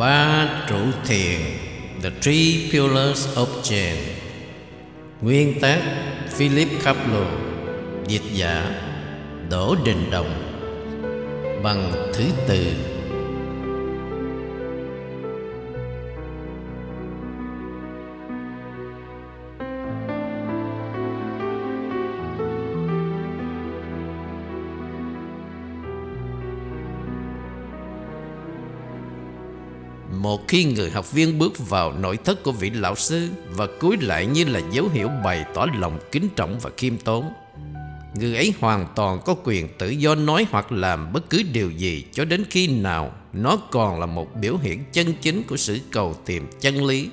Ba trụ thiền The Three Pillars of Zen. Nguyên tác Philip Kaplow, Dịch giả Đỗ Đình Đồng. Bằng thứ tự. Một khi người học viên bước vào nội thất của vị lão sư Và cúi lại như là dấu hiệu bày tỏ lòng kính trọng và khiêm tốn. Người ấy hoàn toàn có quyền tự do nói hoặc làm bất cứ điều gì Cho đến khi nào nó còn là một biểu hiện chân chính của sự cầu tìm chân lý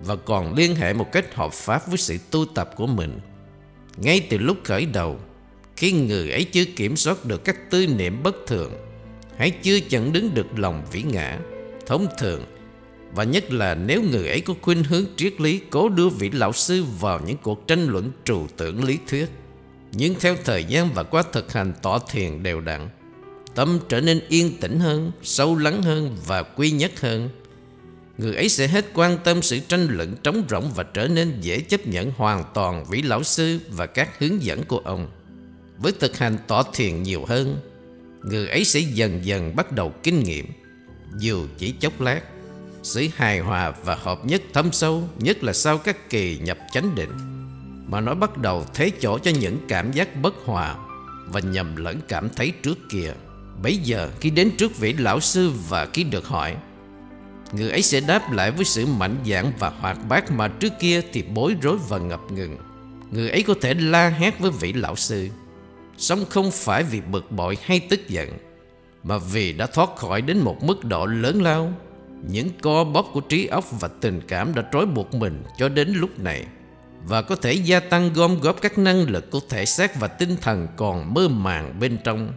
Và còn liên hệ một cách hợp pháp với sự tu tập của mình. Ngay từ lúc khởi đầu, Khi người ấy chưa kiểm soát được các tư niệm bất thường hãy chưa chặn đứng được lòng vĩ ngã, thông thường và nhất là nếu người ấy có khuynh hướng triết lý cố đưa vị lão sư vào những cuộc tranh luận trừu tưởng lý thuyết. Nhưng theo thời gian và qua thực hành tỏ thiền đều đặn, tâm trở nên yên tĩnh hơn, sâu lắng hơn và quy nhất hơn. Người ấy sẽ hết quan tâm sự tranh luận trống rỗng và trở nên dễ chấp nhận hoàn toàn vị lão sư và các hướng dẫn của ông. Với thực hành tỏ thiền nhiều hơn, người ấy sẽ dần dần bắt đầu kinh nghiệm dù chỉ chốc lát sự hài hòa và hợp nhất thâm sâu, nhất là sau các kỳ nhập chánh định, mà nó bắt đầu thế chỗ cho những cảm giác bất hòa và nhầm lẫn cảm thấy trước kia. Bấy giờ, khi đến trước vị lão sư và khi được hỏi, người ấy sẽ đáp lại với sự mạnh dạn và hoạt bát mà trước kia thì bối rối và ngập ngừng. Người ấy có thể la hét với vị lão sư, song không phải vì bực bội hay tức giận, mà vì đã thoát khỏi đến một mức độ lớn lao những co bóp của trí óc và tình cảm đã trói buộc mình cho đến lúc này. Và có thể gia tăng gom góp các năng lực của thể xác và tinh thần còn mơ màng bên trong.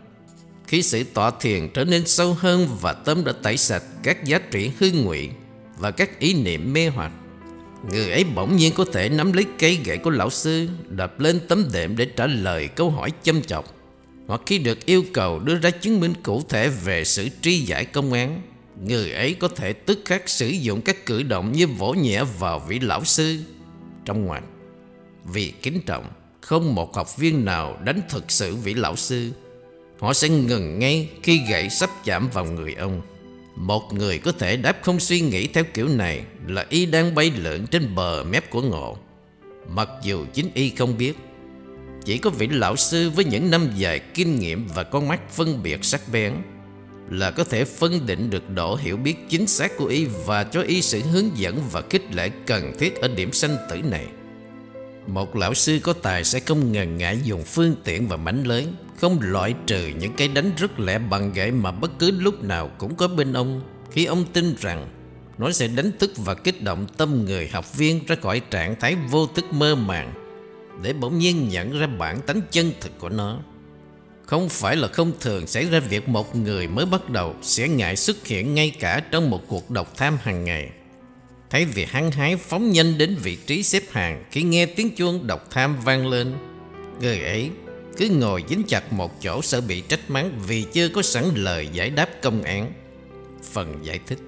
Khi sự tọa thiền trở nên sâu hơn và tâm đã tẩy sạch các giá trị hư ngụy Và các ý niệm mê hoặc Người ấy bỗng nhiên có thể nắm lấy cây gậy của lão sư Đập lên tấm đệm để trả lời câu hỏi châm chọc hoặc khi được yêu cầu đưa ra chứng minh cụ thể về sự tri giải công án, người ấy có thể tức khắc sử dụng các cử động như vỗ nhẹ vào vị lão sư trong ngoạn Vì kính trọng, không một học viên nào đánh thực sự vị lão sư. Họ sẽ ngừng ngay khi gậy sắp chạm vào người ông. Một người có thể đáp không suy nghĩ theo kiểu này là y đang bay lượn trên bờ mép của ngộ. Mặc dù chính y không biết chỉ có vị lão sư với những năm dài kinh nghiệm và con mắt phân biệt sắc bén là có thể phân định được độ hiểu biết chính xác của y và cho y sự hướng dẫn và khích lệ cần thiết ở điểm sanh tử này. Một lão sư có tài sẽ không ngần ngại dùng phương tiện và mảnh lớn, không loại trừ những cái đánh rất lẹ bằng gậy mà bất cứ lúc nào cũng có bên ông khi ông tin rằng nó sẽ đánh thức và kích động tâm người học viên ra khỏi trạng thái vô thức mơ màng để bỗng nhiên nhận ra bản tánh chân thực của nó. Không phải là không thường xảy ra việc một người mới bắt đầu sẽ ngại xuất hiện ngay cả trong một cuộc độc tham hàng ngày. thấy việc hăng hái phóng nhanh đến vị trí xếp hàng khi nghe tiếng chuông độc tham vang lên, người ấy cứ ngồi dính chặt một chỗ sợ bị trách mắng vì chưa có sẵn lời giải đáp công án. Phần giải thích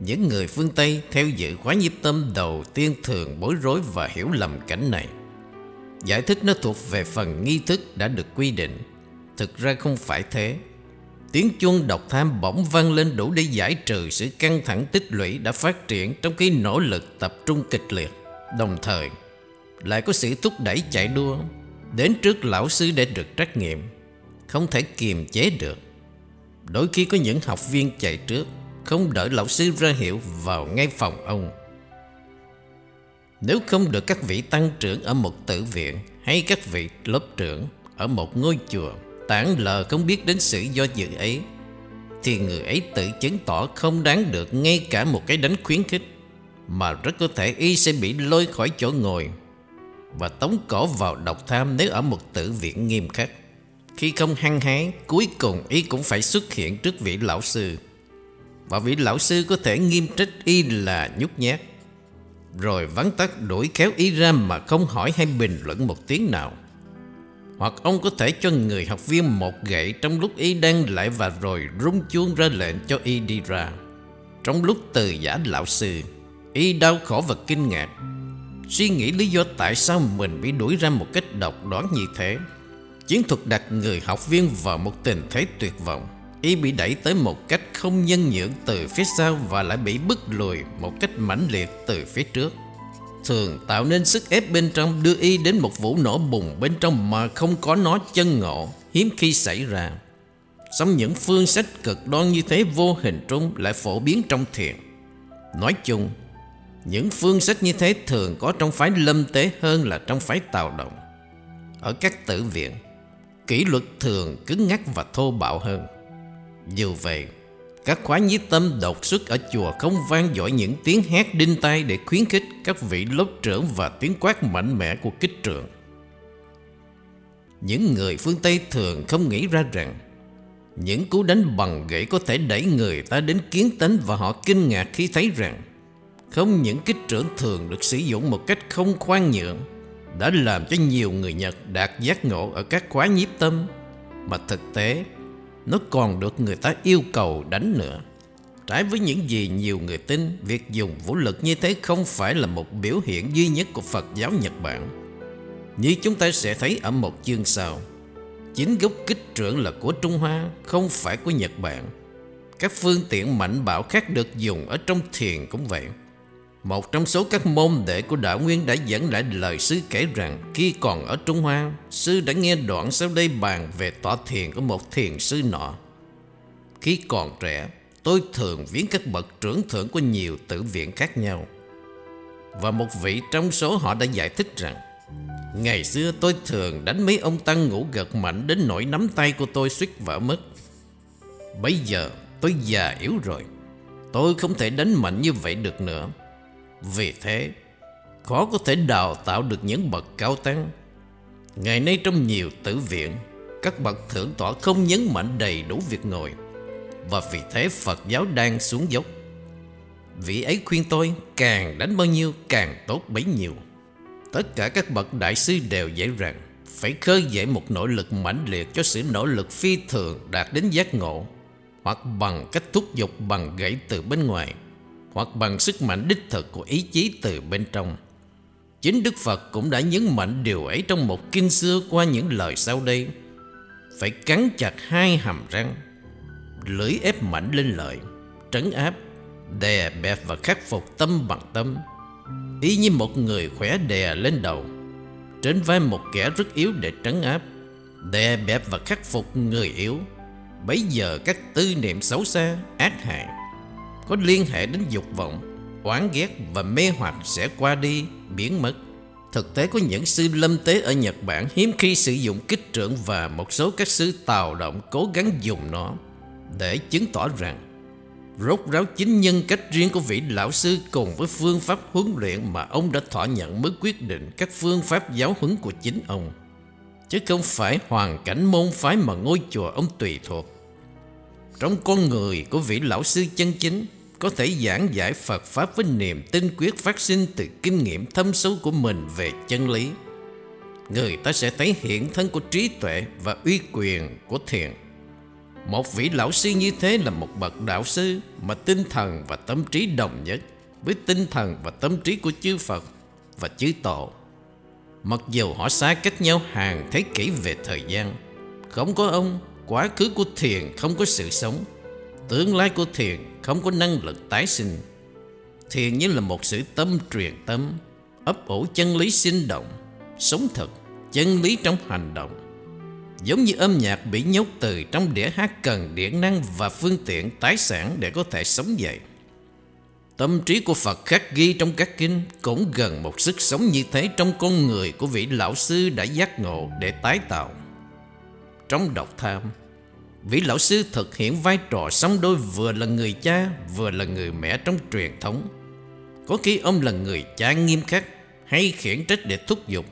những người phương Tây theo dự khóa nhiếp tâm đầu tiên thường bối rối và hiểu lầm cảnh này. Giải thích nó thuộc về phần nghi thức đã được quy định. Thực ra không phải thế. Tiếng chuông độc tham bỗng vang lên đủ để giải trừ sự căng thẳng tích lũy đã phát triển trong khi nỗ lực tập trung kịch liệt. Đồng thời, lại có sự thúc đẩy chạy đua đến trước lão sư để được trách nhiệm. Không thể kiềm chế được. Đôi khi có những học viên chạy trước không đợi lão sư ra hiệu vào ngay phòng ông. Nếu không được các vị tăng trưởng ở một tử viện hay các vị lớp trưởng ở một ngôi chùa tản lờ không biết đến sự do dự ấy, thì người ấy tự chứng tỏ không đáng được ngay cả một cái đánh khuyến khích, mà rất có thể y sẽ bị lôi khỏi chỗ ngồi và tống cổ vào độc tham nếu ở một tử viện nghiêm khắc. Khi không hăng hái, cuối cùng y cũng phải xuất hiện trước vị lão sư. Và vị lão sư có thể nghiêm trách y là nhút nhát rồi vắng tắt đuổi kéo ý ra mà không hỏi hay bình luận một tiếng nào. Hoặc ông có thể cho người học viên một gậy trong lúc y đang lại và rồi rung chuông ra lệnh cho y đi ra. Trong lúc từ giả lão sư, Y đau khổ và kinh ngạc. Suy nghĩ lý do tại sao mình bị đuổi ra một cách độc đoán như thế. Chiến thuật đặt người học viên vào một tình thế tuyệt vọng. Y bị đẩy tới một cách không nhân nhượng từ phía sau Và lại bị bức lùi một cách mãnh liệt từ phía trước. Thường tạo nên sức ép bên trong đưa Y đến một vụ nổ bùng bên trong mà không có nó chân ngộ, Hiếm khi xảy ra. Song những phương sách cực đoan như thế vô hình trung lại phổ biến trong thiền. Nói chung, Những phương sách như thế thường có trong phái lâm tế hơn là trong phái tào động. Ở các tử viện, Kỷ luật thường cứng ngắc và thô bạo hơn. Dù vậy, Các khóa nhiếp tâm đột xuất ở chùa không vang dội những tiếng hét đinh tai Để khuyến khích các vị lớp trưởng và tiếng quát mạnh mẽ của kích trưởng. Những người phương Tây thường không nghĩ ra rằng, những cú đánh bằng gậy có thể đẩy người ta đến kiến tánh và họ kinh ngạc khi thấy rằng, không những kích trưởng thường được sử dụng một cách không khoan nhượng, đã làm cho nhiều người Nhật đạt giác ngộ ở các khóa nhiếp tâm, mà thực tế nó còn được người ta yêu cầu đánh nữa. Trái với những gì nhiều người tin, việc dùng vũ lực như thế không phải là một biểu hiện duy nhất của Phật giáo Nhật Bản. Như chúng ta sẽ thấy ở một chương sau. Chính gốc kích trưởng là của Trung Hoa Không phải của Nhật Bản Các phương tiện mạnh bạo khác được dùng Ở trong thiền cũng vậy một trong số các môn đệ của Đạo Nguyên Đã dẫn lại lời sư kể rằng Khi còn ở Trung Hoa, Sư đã nghe đoạn sau đây bàn Về tọa thiền của một thiền sư nọ Khi còn trẻ, Tôi thường viếng các bậc trưởng thượng Của nhiều tử viện khác nhau Và một vị trong số họ đã giải thích rằng, Ngày xưa tôi thường đánh mấy ông tăng ngủ gật mạnh đến nỗi nắm tay của tôi suýt vỡ mất. Bây giờ tôi già yếu rồi. Tôi không thể đánh mạnh như vậy được nữa. Vì thế, khó có thể đào tạo được những bậc cao tăng. Ngày nay trong nhiều tử viện, các bậc thượng tọa không nhấn mạnh đầy đủ việc ngồi. Và vì thế Phật giáo đang xuống dốc. Vị ấy khuyên tôi càng đánh bao nhiêu càng tốt bấy nhiêu. Tất cả các bậc đại sư đều dạy rằng phải khơi dậy một nỗ lực mãnh liệt cho sự nỗ lực phi thường đạt đến giác ngộ hoặc bằng cách thúc giục bằng gãy từ bên ngoài hoặc bằng sức mạnh đích thực của ý chí từ bên trong. Chính Đức Phật cũng đã nhấn mạnh điều ấy trong một kinh xưa qua những lời sau đây. Phải cắn chặt hai hàm răng, lưỡi ép mạnh lên lợi, trấn áp, đè bẹp và khắc phục tâm bằng tâm Y như một người khỏe đè lên đầu Trên vai một kẻ rất yếu để trấn áp Đè bẹp và khắc phục người yếu Bấy giờ các tư niệm xấu xa, ác hại có liên hệ đến dục vọng, oán ghét và mê hoặc sẽ qua đi, biến mất Thực tế có những sư lâm tế ở Nhật Bản hiếm khi sử dụng kích trưởng và một số các sư tào động cố gắng dùng nó để chứng tỏ rằng rốt ráo chính nhân cách riêng của vị lão sư cùng với phương pháp huấn luyện mà ông đã thỏa nhận mới quyết định các phương pháp giáo huấn của chính ông. Chứ không phải hoàn cảnh môn phái mà ngôi chùa ông tùy thuộc. Trong con người của vị lão sư chân chính có thể giảng giải Phật Pháp với niềm tin quyết phát sinh từ kinh nghiệm thâm sâu của mình về chân lý. Người ta sẽ thấy hiện thân của trí tuệ và uy quyền của thiền một vị lão sư như thế là một bậc đạo sư mà tinh thần và tâm trí đồng nhất với tinh thần và tâm trí của chư Phật và chư Tổ. Mặc dù họ xa cách nhau hàng thế kỷ về thời gian, không có ông, quá khứ của thiền không có sự sống, tương lai của thiền không có năng lực tái sinh. Thiền như là một sự tâm truyền tâm, ấp ủ chân lý sinh động, sống thật, chân lý trong hành động Giống như âm nhạc bị nhốt từ trong đĩa hát cần điện năng và phương tiện tái sản để có thể sống dậy. Tâm trí của Phật khắc ghi trong các kinh cũng gần một sức sống như thế trong con người của vị lão sư đã giác ngộ để tái tạo. Trong độc tham, vị lão sư thực hiện vai trò song đôi vừa là người cha vừa là người mẹ trong truyền thống. Có khi ông là người cha nghiêm khắc hay khiển trách để thúc giục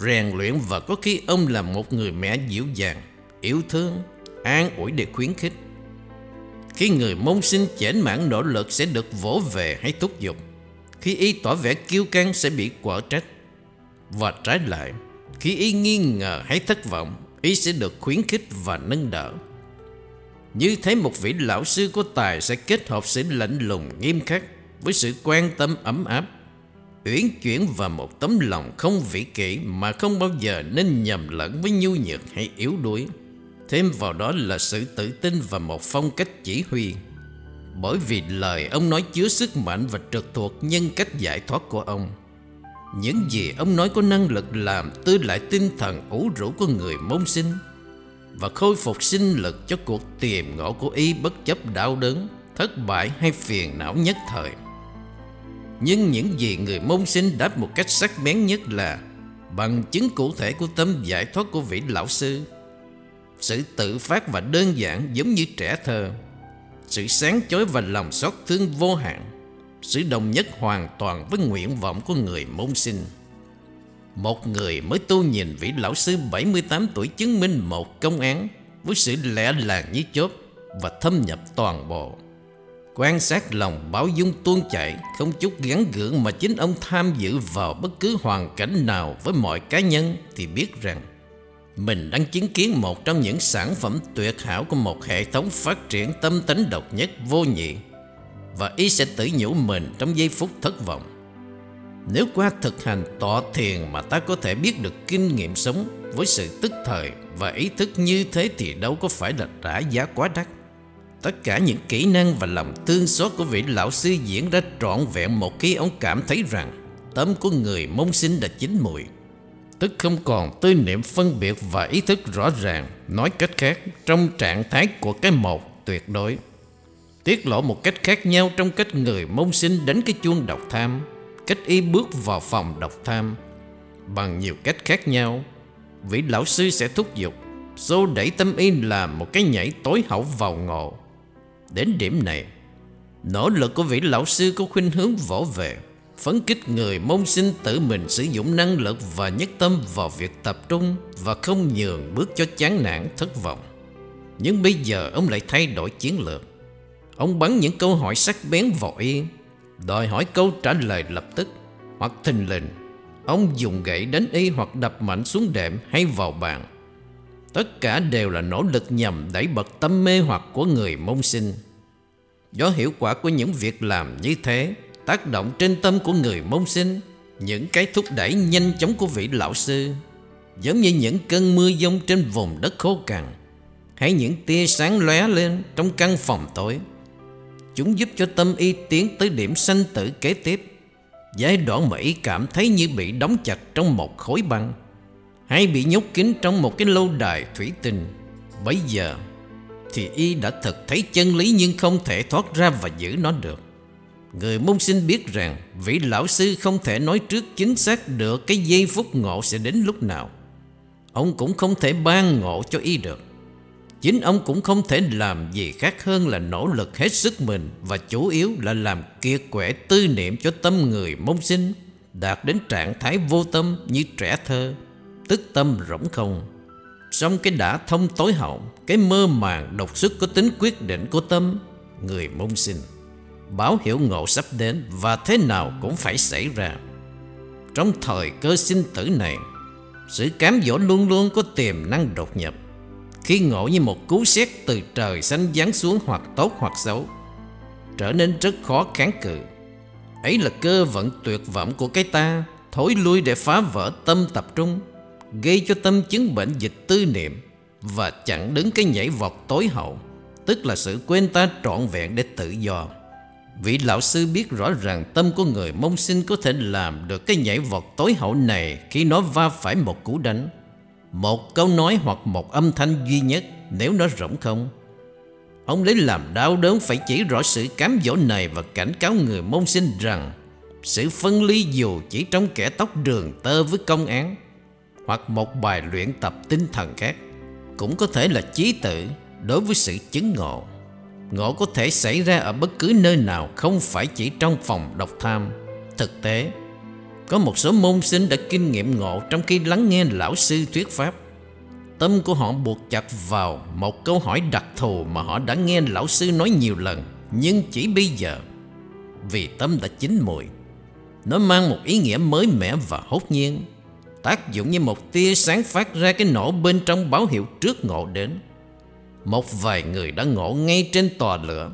rèn luyện và có khi ông là một người mẹ dịu dàng, yêu thương, an ủi để khuyến khích. Khi người môn sinh chểnh mãn nỗ lực sẽ được vỗ về hay thúc giục. Khi y tỏ vẻ kiêu căng sẽ bị quả trách. Và trái lại, khi y nghi ngờ hay thất vọng, ý sẽ được khuyến khích và nâng đỡ. Như thế một vị lão sư có tài sẽ kết hợp sự lạnh lùng nghiêm khắc với sự quan tâm ấm áp, uyển chuyển và một tấm lòng không vĩ kỷ mà không bao giờ nên nhầm lẫn với nhu nhược hay yếu đuối. Thêm vào đó là sự tự tin và một phong cách chỉ huy. Bởi vì lời ông nói chứa sức mạnh và trực thuộc nhân cách giải thoát của ông. Những gì ông nói có năng lực làm tươi lại tinh thần ủ rũ của người môn sinh và khôi phục sinh lực cho cuộc tìm ngộ của y bất chấp đau đớn, thất bại hay phiền não nhất thời. Nhưng những gì người môn sinh đáp một cách sắc bén nhất là bằng chứng cụ thể của tâm giải thoát của vị lão sư. Sự tự phát và đơn giản giống như trẻ thơ, sự sáng chói và lòng xót thương vô hạn, sự đồng nhất hoàn toàn với nguyện vọng của người môn sinh. Một người mới tu nhìn vị lão sư 78 tuổi chứng minh một công án với sự lẽ làng như chốt và thâm nhập toàn bộ. Quan sát lòng báo dung tuôn chảy, Không chút gắn gượng mà chính ông tham dự vào bất cứ hoàn cảnh nào với mọi cá nhân Thì biết rằng mình đang chứng kiến một trong những sản phẩm tuyệt hảo của một hệ thống phát triển tâm tính độc nhất vô nhị và ý sẽ tự nhủ mình trong giây phút thất vọng Nếu qua thực hành tọa thiền mà ta có thể biết được kinh nghiệm sống với sự tức thời và ý thức như thế thì đâu có phải là trả giá quá đắt Tất cả những kỹ năng và lòng thương xót của vị lão sư diễn ra trọn vẹn một khi ông cảm thấy rằng tâm của người mông sinh đã chín mùi. Tức không còn tư niệm phân biệt và ý thức rõ ràng, nói cách khác, trong trạng thái của cái một tuyệt đối. Tiết lộ một cách khác nhau trong cách người mông sinh đánh cái chuông độc tham, cách y bước vào phòng độc tham. Bằng nhiều cách khác nhau, vị lão sư sẽ thúc giục, xô đẩy tâm y làm một cái nhảy tối hậu vào ngộ. Đến điểm này Nỗ lực của vị lão sư có khuynh hướng vỗ về Phấn kích người mông sinh tự mình sử dụng năng lực và nhất tâm vào việc tập trung Và không nhường bước cho chán nản thất vọng. Nhưng bây giờ ông lại thay đổi chiến lược. Ông bắn những câu hỏi sắc bén vội, Đòi hỏi câu trả lời lập tức Hoặc thình lình. Ông dùng gậy đánh y hoặc đập mạnh xuống đệm hay vào bàn. Tất cả đều là nỗ lực nhằm đẩy bật tâm mê hoặc của người mông sinh. Do hiệu quả của những việc làm như thế, Tác động trên tâm của người mông sinh, Những cái thúc đẩy nhanh chóng của vị lão sư, Giống như những cơn mưa giông trên vùng đất khô cằn Hay những tia sáng lóe lên trong căn phòng tối Chúng giúp cho tâm y tiến tới điểm sanh tử kế tiếp. Giai đoạn mà y cảm thấy như bị đóng chặt trong một khối băng, hay bị nhốt kín trong một cái lâu đài thủy tinh. Bây giờ thì y đã thực thấy chân lý nhưng không thể thoát ra và giữ nó được. Người môn sinh biết rằng vị lão sư không thể nói trước chính xác được cái giây phút ngộ sẽ đến lúc nào. Ông cũng không thể ban ngộ cho y được. Chính ông cũng không thể làm gì khác hơn là nỗ lực hết sức mình Và chủ yếu là làm kiệt quệ tư niệm cho tâm người mông sinh, Đạt đến trạng thái vô tâm như trẻ thơ, tức tâm rỗng không. Xong cái đã thông tối hậu, Cái mơ màng độc sức có tính quyết định của tâm, Người mông sinh. Báo hiệu ngộ sắp đến Và thế nào cũng phải xảy ra. Trong thời cơ sinh tử này, Sự cám dỗ luôn luôn có tiềm năng đột nhập. Khi ngộ như một cú sét từ trời sánh giáng xuống hoặc tốt hoặc xấu Trở nên rất khó kháng cự Ấy là cơ vận tuyệt vọng của cái ta Thối lui để phá vỡ tâm tập trung gây cho tâm chứng bệnh dịch tư niệm và chặn đứng cái nhảy vọt tối hậu, tức là sự quên ta trọn vẹn để tự do. Vị lão sư biết rõ ràng tâm của người mông sinh có thể làm được cái nhảy vọt tối hậu này khi nó va phải một cú đánh, một câu nói hoặc một âm thanh duy nhất nếu nó rỗng không. Ông lấy làm đau đớn phải chỉ rõ sự cám dỗ này và cảnh cáo người môn sinh rằng sự phân ly dù chỉ trong kẻ tóc đường tơ với công án hoặc một bài luyện tập tinh thần khác cũng có thể là chí tự đối với sự chứng ngộ. Ngộ có thể xảy ra ở bất cứ nơi nào không phải chỉ trong phòng độc tham. Thực tế, có một số môn sinh đã kinh nghiệm ngộ trong khi lắng nghe lão sư thuyết pháp. Tâm của họ buộc chặt vào một câu hỏi đặc thù mà họ đã nghe lão sư nói nhiều lần, nhưng chỉ bây giờ, vì tâm đã chín mùi, nó mang một ý nghĩa mới mẻ và hốt nhiên tác dụng như một tia sáng phát ra cái nổ bên trong báo hiệu trước ngộ đến. Một vài người đã ngộ ngay trên tòa lửa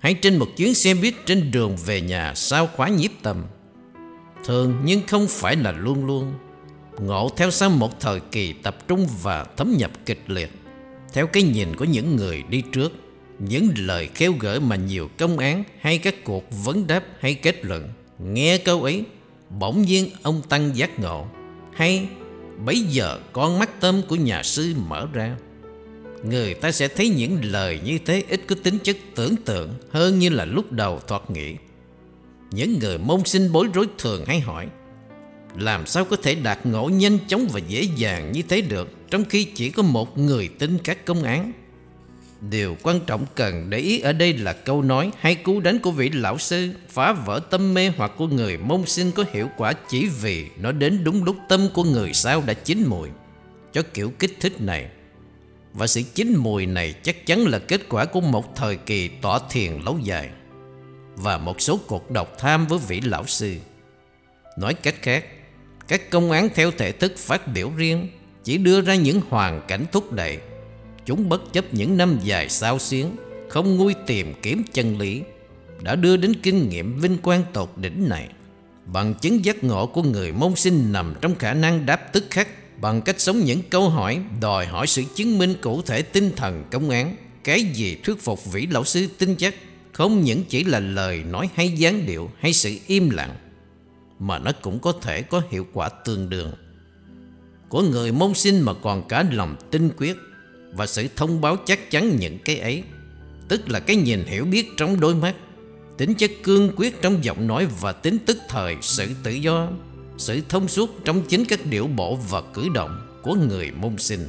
Hay trên một chuyến xe buýt trên đường về nhà sau khóa nhiếp tâm Thường nhưng không phải là luôn luôn. Ngộ theo sau một thời kỳ tập trung và thấm nhập kịch liệt. Theo cái nhìn của những người đi trước, Những lời kêu gợi mà nhiều công án Hay các cuộc vấn đáp hay kết luận, Nghe câu ấy, Bỗng nhiên ông Tăng giác ngộ. Hay, bấy giờ con mắt tâm của nhà sư mở ra. Người ta sẽ thấy những lời như thế ít có tính chất tưởng tượng Hơn như là lúc đầu thoạt nghĩ. Những người môn sinh bối rối thường hay hỏi, Làm sao có thể đạt ngộ nhanh chóng và dễ dàng như thế được, Trong khi chỉ có một người tin các công án Điều quan trọng cần để ý ở đây là câu nói hay cú đánh của vị lão sư, phá vỡ tâm mê hoặc của người môn sinh có hiệu quả chỉ vì nó đến đúng lúc tâm của người sao đã chín mùi. Cho kiểu kích thích này, và sự chín mùi này chắc chắn là kết quả của một thời kỳ tỏa thiền lâu dài và một số cuộc độc tham với vị lão sư. Nói cách khác, các công án theo thể thức phát biểu riêng chỉ đưa ra những hoàn cảnh thúc đẩy. Chúng bất chấp những năm dài sao xuyến Không nguôi tìm kiếm chân lý Đã đưa đến kinh nghiệm vinh quang tột đỉnh này. Bằng chứng giác ngộ của người môn sinh nằm trong khả năng đáp tức khắc Bằng cách sống những câu hỏi Đòi hỏi sự chứng minh cụ thể tinh thần công án Cái gì thuyết phục vị lão sư tin chắc. Không những chỉ là lời nói hay dáng điệu Hay sự im lặng, Mà nó cũng có thể có hiệu quả tương đương. Của người môn sinh mà còn cả lòng tinh quyết và sự thông báo chắc chắn những cái ấy, tức là cái nhìn hiểu biết trong đôi mắt, tính chất cương quyết trong giọng nói và tính tức thời, sự tự do, sự thông suốt trong chính các điệu bộ và cử động của người môn sinh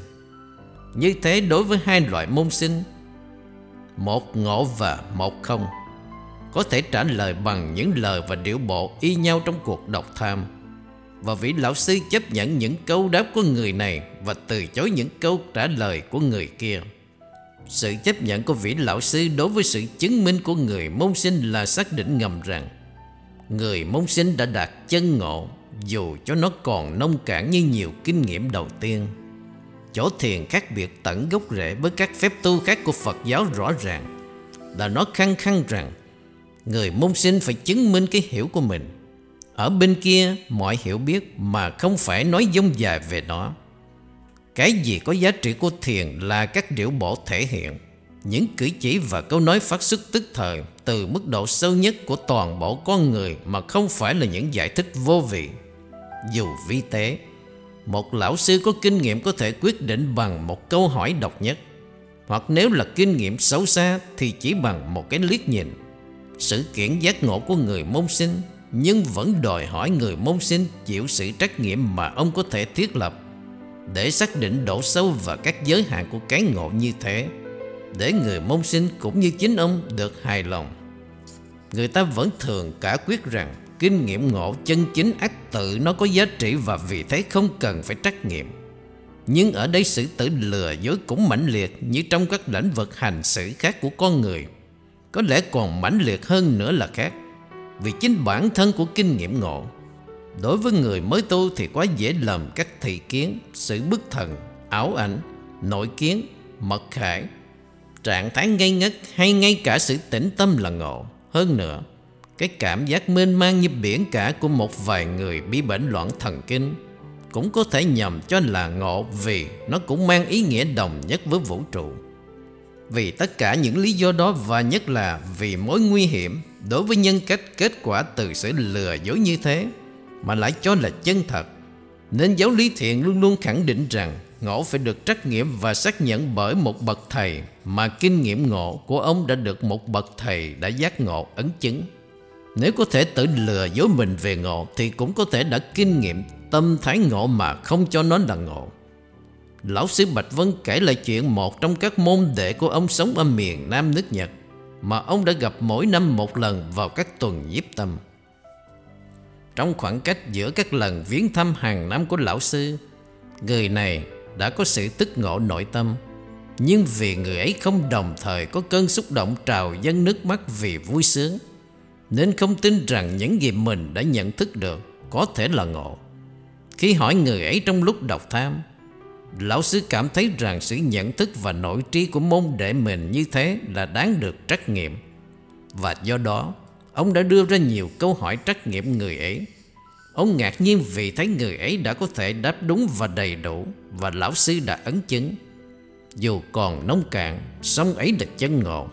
như thế đối với hai loại môn sinh một ngộ và một không. Có thể trả lời bằng những lời và điệu bộ y nhau trong cuộc độc tham. Và vị lão sư chấp nhận những câu đáp của người này Và từ chối những câu trả lời của người kia. Sự chấp nhận của vị lão sư đối với sự chứng minh của người môn sinh là xác định ngầm rằng, Người môn sinh đã đạt chân ngộ Dù cho nó còn nông cạn như nhiều kinh nghiệm đầu tiên. Chỗ thiền khác biệt tận gốc rễ với các phép tu khác của Phật giáo rõ ràng. Là nó khăng khăng rằng, Người môn sinh phải chứng minh cái hiểu của mình. Ở bên kia, mọi hiểu biết mà không phải nói dông dài về nó. Cái gì có giá trị của thiền là các điệu bộ thể hiện. Những cử chỉ và câu nói phát xuất tức thời Từ mức độ sâu nhất của toàn bộ con người Mà không phải là những giải thích vô vị. Dù vi tế. Một lão sư có kinh nghiệm có thể quyết định bằng một câu hỏi độc nhất. Hoặc nếu là kinh nghiệm xấu xa Thì chỉ bằng một cái liếc nhìn. Sự kiện giác ngộ của người môn sinh, nhưng vẫn đòi hỏi người môn sinh chịu sự trách nhiệm mà ông có thể thiết lập. Để xác định độ sâu và các giới hạn của cái ngộ như thế, để người môn sinh cũng như chính ông được hài lòng. Người ta vẫn thường cả quyết rằng kinh nghiệm ngộ chân chính ác tự nó có giá trị và vì thế không cần phải trách nhiệm. Nhưng ở đây sự tự lừa dối cũng mãnh liệt như trong các lĩnh vực hành xử khác của con người. Có lẽ còn mãnh liệt hơn nữa là khác vì chính bản thân của kinh nghiệm ngộ Đối với người mới tu thì quá dễ lầm các thị kiến Sự bức thần, ảo ảnh, nội kiến, mật khải Trạng thái ngây ngất hay ngay cả sự tĩnh tâm là ngộ Hơn nữa, cái cảm giác mênh mang như biển cả của một vài người bị bệnh loạn thần kinh Cũng có thể nhầm cho là ngộ vì nó cũng mang ý nghĩa đồng nhất với vũ trụ. Vì tất cả những lý do đó và nhất là vì mối nguy hiểm đối với nhân cách kết quả từ sự lừa dối như thế mà lại cho là chân thật, nên giáo lý thiện luôn luôn khẳng định rằng ngộ phải được trách nhiệm và xác nhận bởi một bậc thầy mà kinh nghiệm ngộ của ông đã được một bậc thầy đã giác ngộ ấn chứng nếu có thể tự lừa dối mình về ngộ thì cũng có thể đã kinh nghiệm tâm thái ngộ mà không cho nó là ngộ lão sư bạch vân kể lại chuyện một trong các môn đệ của ông sống ở miền nam nước nhật mà ông đã gặp mỗi năm một lần vào các tuần nhiếp tâm. Trong khoảng cách giữa các lần viếng thăm hàng năm của lão sư, người này đã có sự tức ngộ nội tâm. Nhưng vì người ấy không đồng thời có cơn xúc động trào dâng nước mắt vì vui sướng, nên không tin rằng những gì mình đã nhận thức được có thể là ngộ. Khi hỏi người ấy trong lúc đọc tham, Lão sư cảm thấy rằng sự nhận thức và nội trí của môn đệ mình như thế là đáng được trắc nghiệm. Và do đó, ông đã đưa ra nhiều câu hỏi trắc nghiệm người ấy. Ông ngạc nhiên vì thấy người ấy đã có thể đáp đúng và đầy đủ và lão sư đã ấn chứng. Dù còn nông cạn, song ấy là chân ngộ.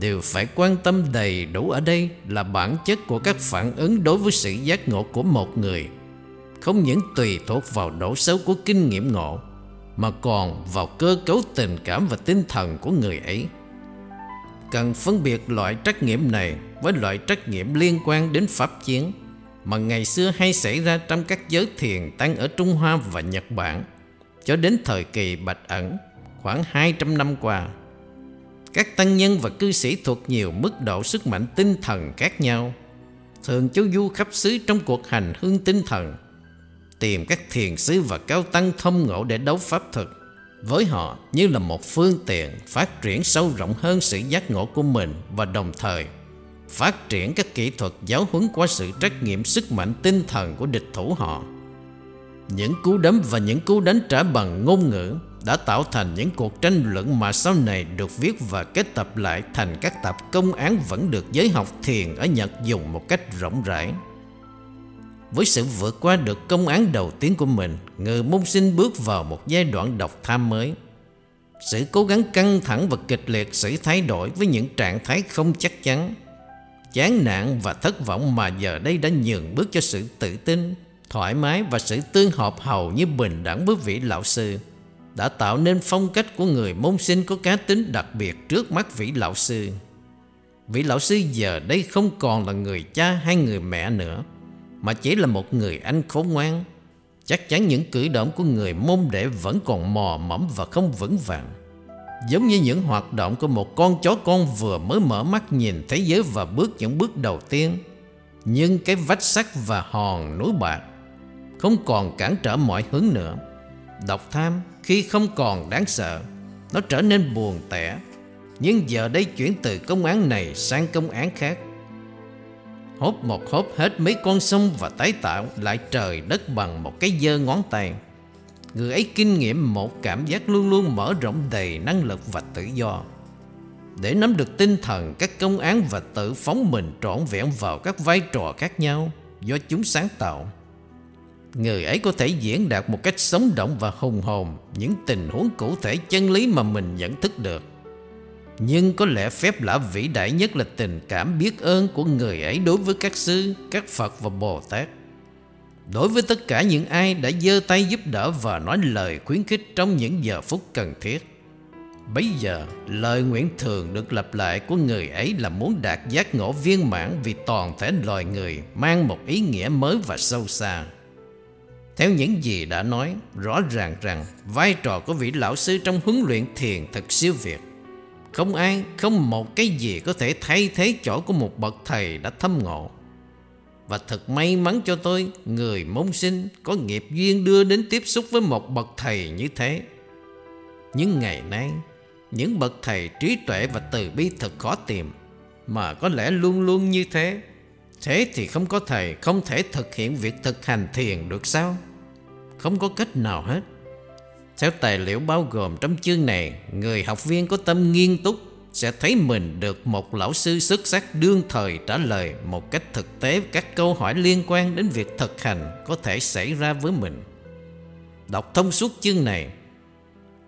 Điều phải quan tâm đầy đủ ở đây là bản chất của các phản ứng đối với sự giác ngộ của một người. Không những tùy thuộc vào độ xấu của kinh nghiệm ngộ, mà còn vào cơ cấu tình cảm và tinh thần của người ấy. Cần phân biệt loại trách nhiệm này với loại trách nhiệm liên quan đến pháp chiến mà ngày xưa hay xảy ra trong các giới thiền tăng ở Trung Hoa và Nhật Bản cho đến thời kỳ Bạch Ẩn khoảng 200 năm qua. Các tăng nhân và cư sĩ thuộc nhiều mức độ sức mạnh tinh thần khác nhau thường châu du khắp xứ trong cuộc hành hương tinh thần, tìm các thiền sứ và cao tăng thông ngộ để đấu pháp thực với họ, như là một phương tiện phát triển sâu rộng hơn sự giác ngộ của mình và đồng thời phát triển các kỹ thuật giáo huấn qua sự trách nghiệm sức mạnh tinh thần của địch thủ họ. Những cú đấm và những cú đánh trả bằng ngôn ngữ đã tạo thành những cuộc tranh luận mà sau này được viết và kết tập lại thành các tập công án vẫn được giới học thiền ở Nhật dùng một cách rộng rãi. Với sự vượt qua được công án đầu tiên của mình, người môn sinh bước vào một giai đoạn độc tham mới. Sự cố gắng căng thẳng và kịch liệt sự thay đổi với những trạng thái không chắc chắn, chán nản và thất vọng mà giờ đây đã nhường bước cho sự tự tin, thoải mái và sự tương hợp hầu như bình đẳng với vị lão sư đã tạo nên phong cách của người môn sinh có cá tính đặc biệt trước mắt vị lão sư. Vị lão sư giờ đây không còn là người cha hay người mẹ nữa, mà chỉ là một người anh khốn ngoan. Chắc chắn những cử động của người môn đệ vẫn còn mò mẫm và không vững vàng. Giống như những hoạt động của một con chó con vừa mới mở mắt nhìn thế giới và bước những bước đầu tiên. Nhưng cái vách sắt và hòn núi bạc không còn cản trở mọi hướng nữa. Độc tham khi không còn đáng sợ, nó trở nên buồn tẻ. Nhưng giờ đây chuyển từ công án này sang công án khác Hốt một hốt hết mấy con sông và tái tạo lại trời đất bằng một cái dơ ngón tay. Người ấy kinh nghiệm một cảm giác luôn luôn mở rộng đầy năng lực và tự do. Để nắm được tinh thần các công án và tự phóng mình trọn vẹn vào các vai trò khác nhau do chúng sáng tạo. Người ấy có thể diễn đạt một cách sống động và hùng hồn những tình huống cụ thể chân lý mà mình nhận thức được nhưng có lẽ phép lạ vĩ đại nhất là tình cảm biết ơn của người ấy đối với các sư, các Phật và Bồ Tát. Đối với tất cả những ai đã giơ tay giúp đỡ và nói lời khuyến khích trong những giờ phút cần thiết. Bây giờ, lời nguyện thường được lặp lại của người ấy là muốn đạt giác ngộ viên mãn vì toàn thể loài người mang một ý nghĩa mới và sâu xa. Theo những gì đã nói, rõ ràng rằng vai trò của vị lão sư trong huấn luyện thiền thật siêu việt. Không ai, không một cái gì có thể thay thế chỗ của một bậc thầy đã thâm ngộ. Và thật may mắn cho tôi, người môn sinh có nghiệp duyên đưa đến tiếp xúc với một bậc thầy như thế. Nhưng ngày nay, những bậc thầy trí tuệ và từ bi thật khó tìm, mà có lẽ luôn luôn như thế. Thế thì không có thầy không thể thực hiện việc thực hành thiền được sao? Không có cách nào hết. Theo tài liệu bao gồm trong chương này, người học viên có tâm nghiên túc sẽ thấy mình được một lão sư xuất sắc đương thời trả lời một cách thực tế các câu hỏi liên quan đến việc thực hành có thể xảy ra với mình. Đọc thông suốt chương này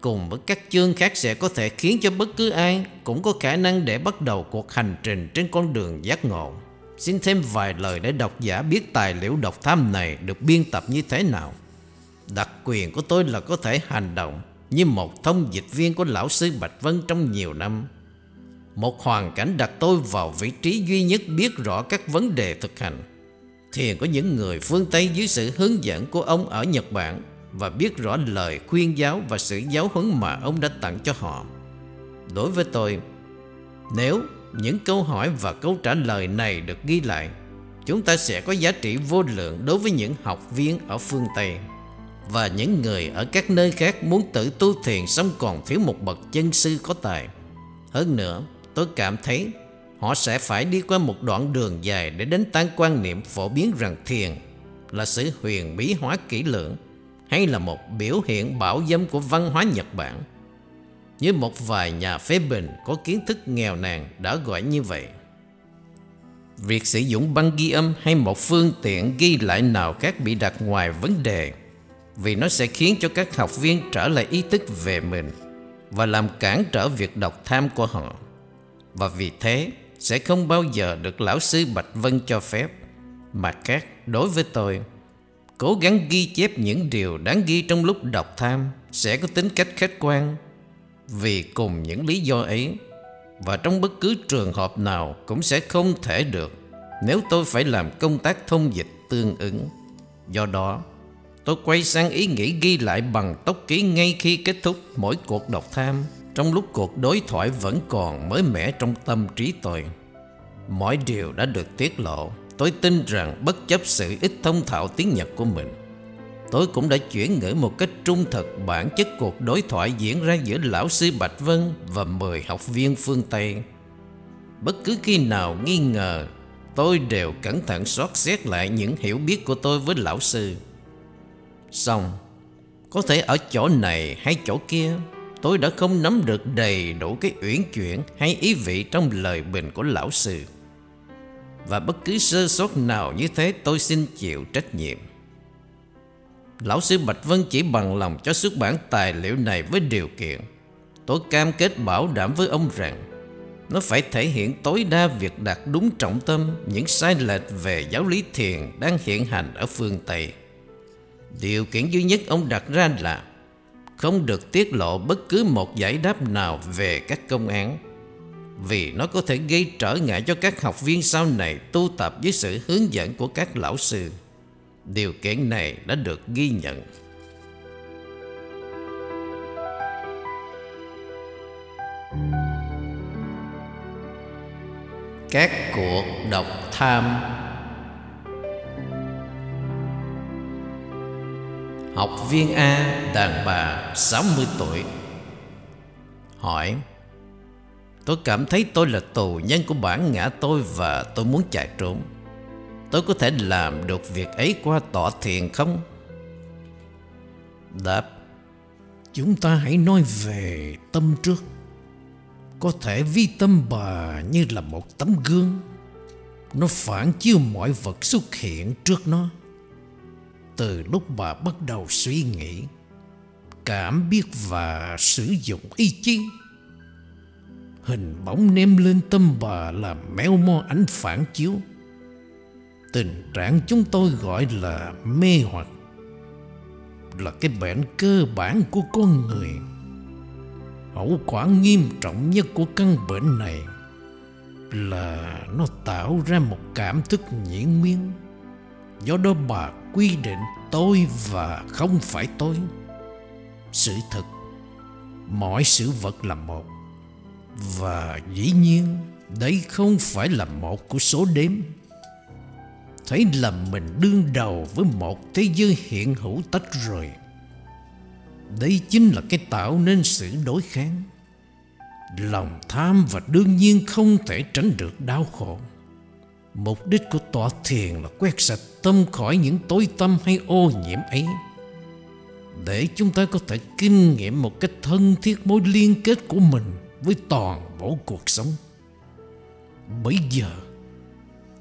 cùng với các chương khác sẽ có thể khiến cho bất cứ ai cũng có khả năng để bắt đầu cuộc hành trình trên con đường giác ngộ. Xin thêm vài lời để độc giả biết tài liệu độc tham này được biên tập như thế nào. Đặc quyền của tôi là có thể hành động như một thông dịch viên của lão sư Bạch Vân trong nhiều năm. Một hoàn cảnh đặt tôi vào vị trí duy nhất biết rõ các vấn đề thực hành. Thiền có những người phương Tây dưới sự hướng dẫn của ông ở Nhật Bản và biết rõ lời khuyên giáo và sự giáo huấn mà ông đã tặng cho họ. Đối với tôi, nếu những câu hỏi và câu trả lời này được ghi lại, chúng ta sẽ có giá trị vô lượng đối với những học viên ở phương Tây và những người ở các nơi khác muốn tự tu thiền xong còn thiếu một bậc chân sư có tài. Hơn nữa, tôi cảm thấy họ sẽ phải đi qua một đoạn đường dài để đánh tan quan niệm phổ biến rằng thiền là sự huyền bí hóa kỹ lưỡng hay là một biểu hiện bảo dâm của văn hóa Nhật Bản. Như một vài nhà phê bình có kiến thức nghèo nàn đã gọi như vậy. Việc sử dụng băng ghi âm hay một phương tiện ghi lại nào khác bị đặt ngoài vấn đề vì nó sẽ khiến cho các học viên trở lại ý thức về mình và làm cản trở việc đọc tham của họ. Và vì thế sẽ không bao giờ được lão sư Bạch Vân cho phép. Mặt khác, đối với tôi, cố gắng ghi chép những điều đáng ghi trong lúc đọc tham sẽ có tính cách khách quan. Vì cùng những lý do ấy, và trong bất cứ trường hợp nào cũng sẽ không thể được nếu tôi phải làm công tác thông dịch tương ứng. Do đó, tôi quay sang ý nghĩ ghi lại bằng tốc ký ngay khi kết thúc mỗi cuộc đọc tham trong lúc cuộc đối thoại vẫn còn mới mẻ trong tâm trí tôi. Mọi điều đã được tiết lộ, tôi tin rằng bất chấp sự ít thông thạo tiếng Nhật của mình, tôi cũng đã chuyển ngữ một cách trung thực bản chất cuộc đối thoại diễn ra giữa lão sư Bạch Vân và 10 học viên phương Tây. Bất cứ khi nào nghi ngờ, tôi đều cẩn thận xót xét lại những hiểu biết của tôi với lão sư. Xong, có thể ở chỗ này hay chỗ kia, tôi đã không nắm được đầy đủ cái uyển chuyển hay ý vị trong lời bình của lão sư. Và bất cứ sơ sót nào như thế tôi xin chịu trách nhiệm. Lão sư Bạch Vân chỉ bằng lòng cho xuất bản tài liệu này với điều kiện. Tôi cam kết bảo đảm với ông rằng, Nó phải thể hiện tối đa việc đạt đúng trọng tâm, Những sai lệch về giáo lý thiền đang hiện hành ở phương Tây. Điều kiện duy nhất ông đặt ra là Không được tiết lộ bất cứ một giải đáp nào về các công án, Vì nó có thể gây trở ngại cho các học viên sau này tu tập với sự hướng dẫn của các lão sư. Điều kiện này đã được ghi nhận. Các cuộc độc tham. Học viên A, đàn bà 60 tuổi. Hỏi, Tôi cảm thấy tôi là tù nhân của bản ngã tôi và tôi muốn chạy trốn. Tôi có thể làm được việc ấy qua tọa thiền không? Đáp, Chúng ta hãy nói về tâm trước. Có thể vi tâm bà như là một tấm gương. Nó phản chiếu mọi vật xuất hiện trước nó. Từ lúc bà bắt đầu suy nghĩ, Cảm biết và sử dụng ý chí. Hình bóng ném lên tâm bà làm méo mó ánh phản chiếu. Tình trạng chúng tôi gọi là mê hoặc, Là cái bệnh cơ bản của con người. Hậu quả nghiêm trọng nhất của căn bệnh này Là nó tạo ra một cảm thức nhiễm miên. Do đó bà quy định tôi và không phải tôi. Sự thật, Mọi sự vật là một. Và dĩ nhiên Đây không phải là một của số đếm thấy là mình đương đầu với một thế giới hiện hữu tách rời. Đây chính là cái tạo nên sự đối kháng. Lòng tham và đương nhiên không thể tránh được đau khổ. Mục đích của tọa thiền là quét sạch tâm khỏi những tối tâm hay ô nhiễm ấy. Để chúng ta có thể kinh nghiệm một cách thân thiết mối liên kết của mình với toàn bộ cuộc sống. Bây giờ,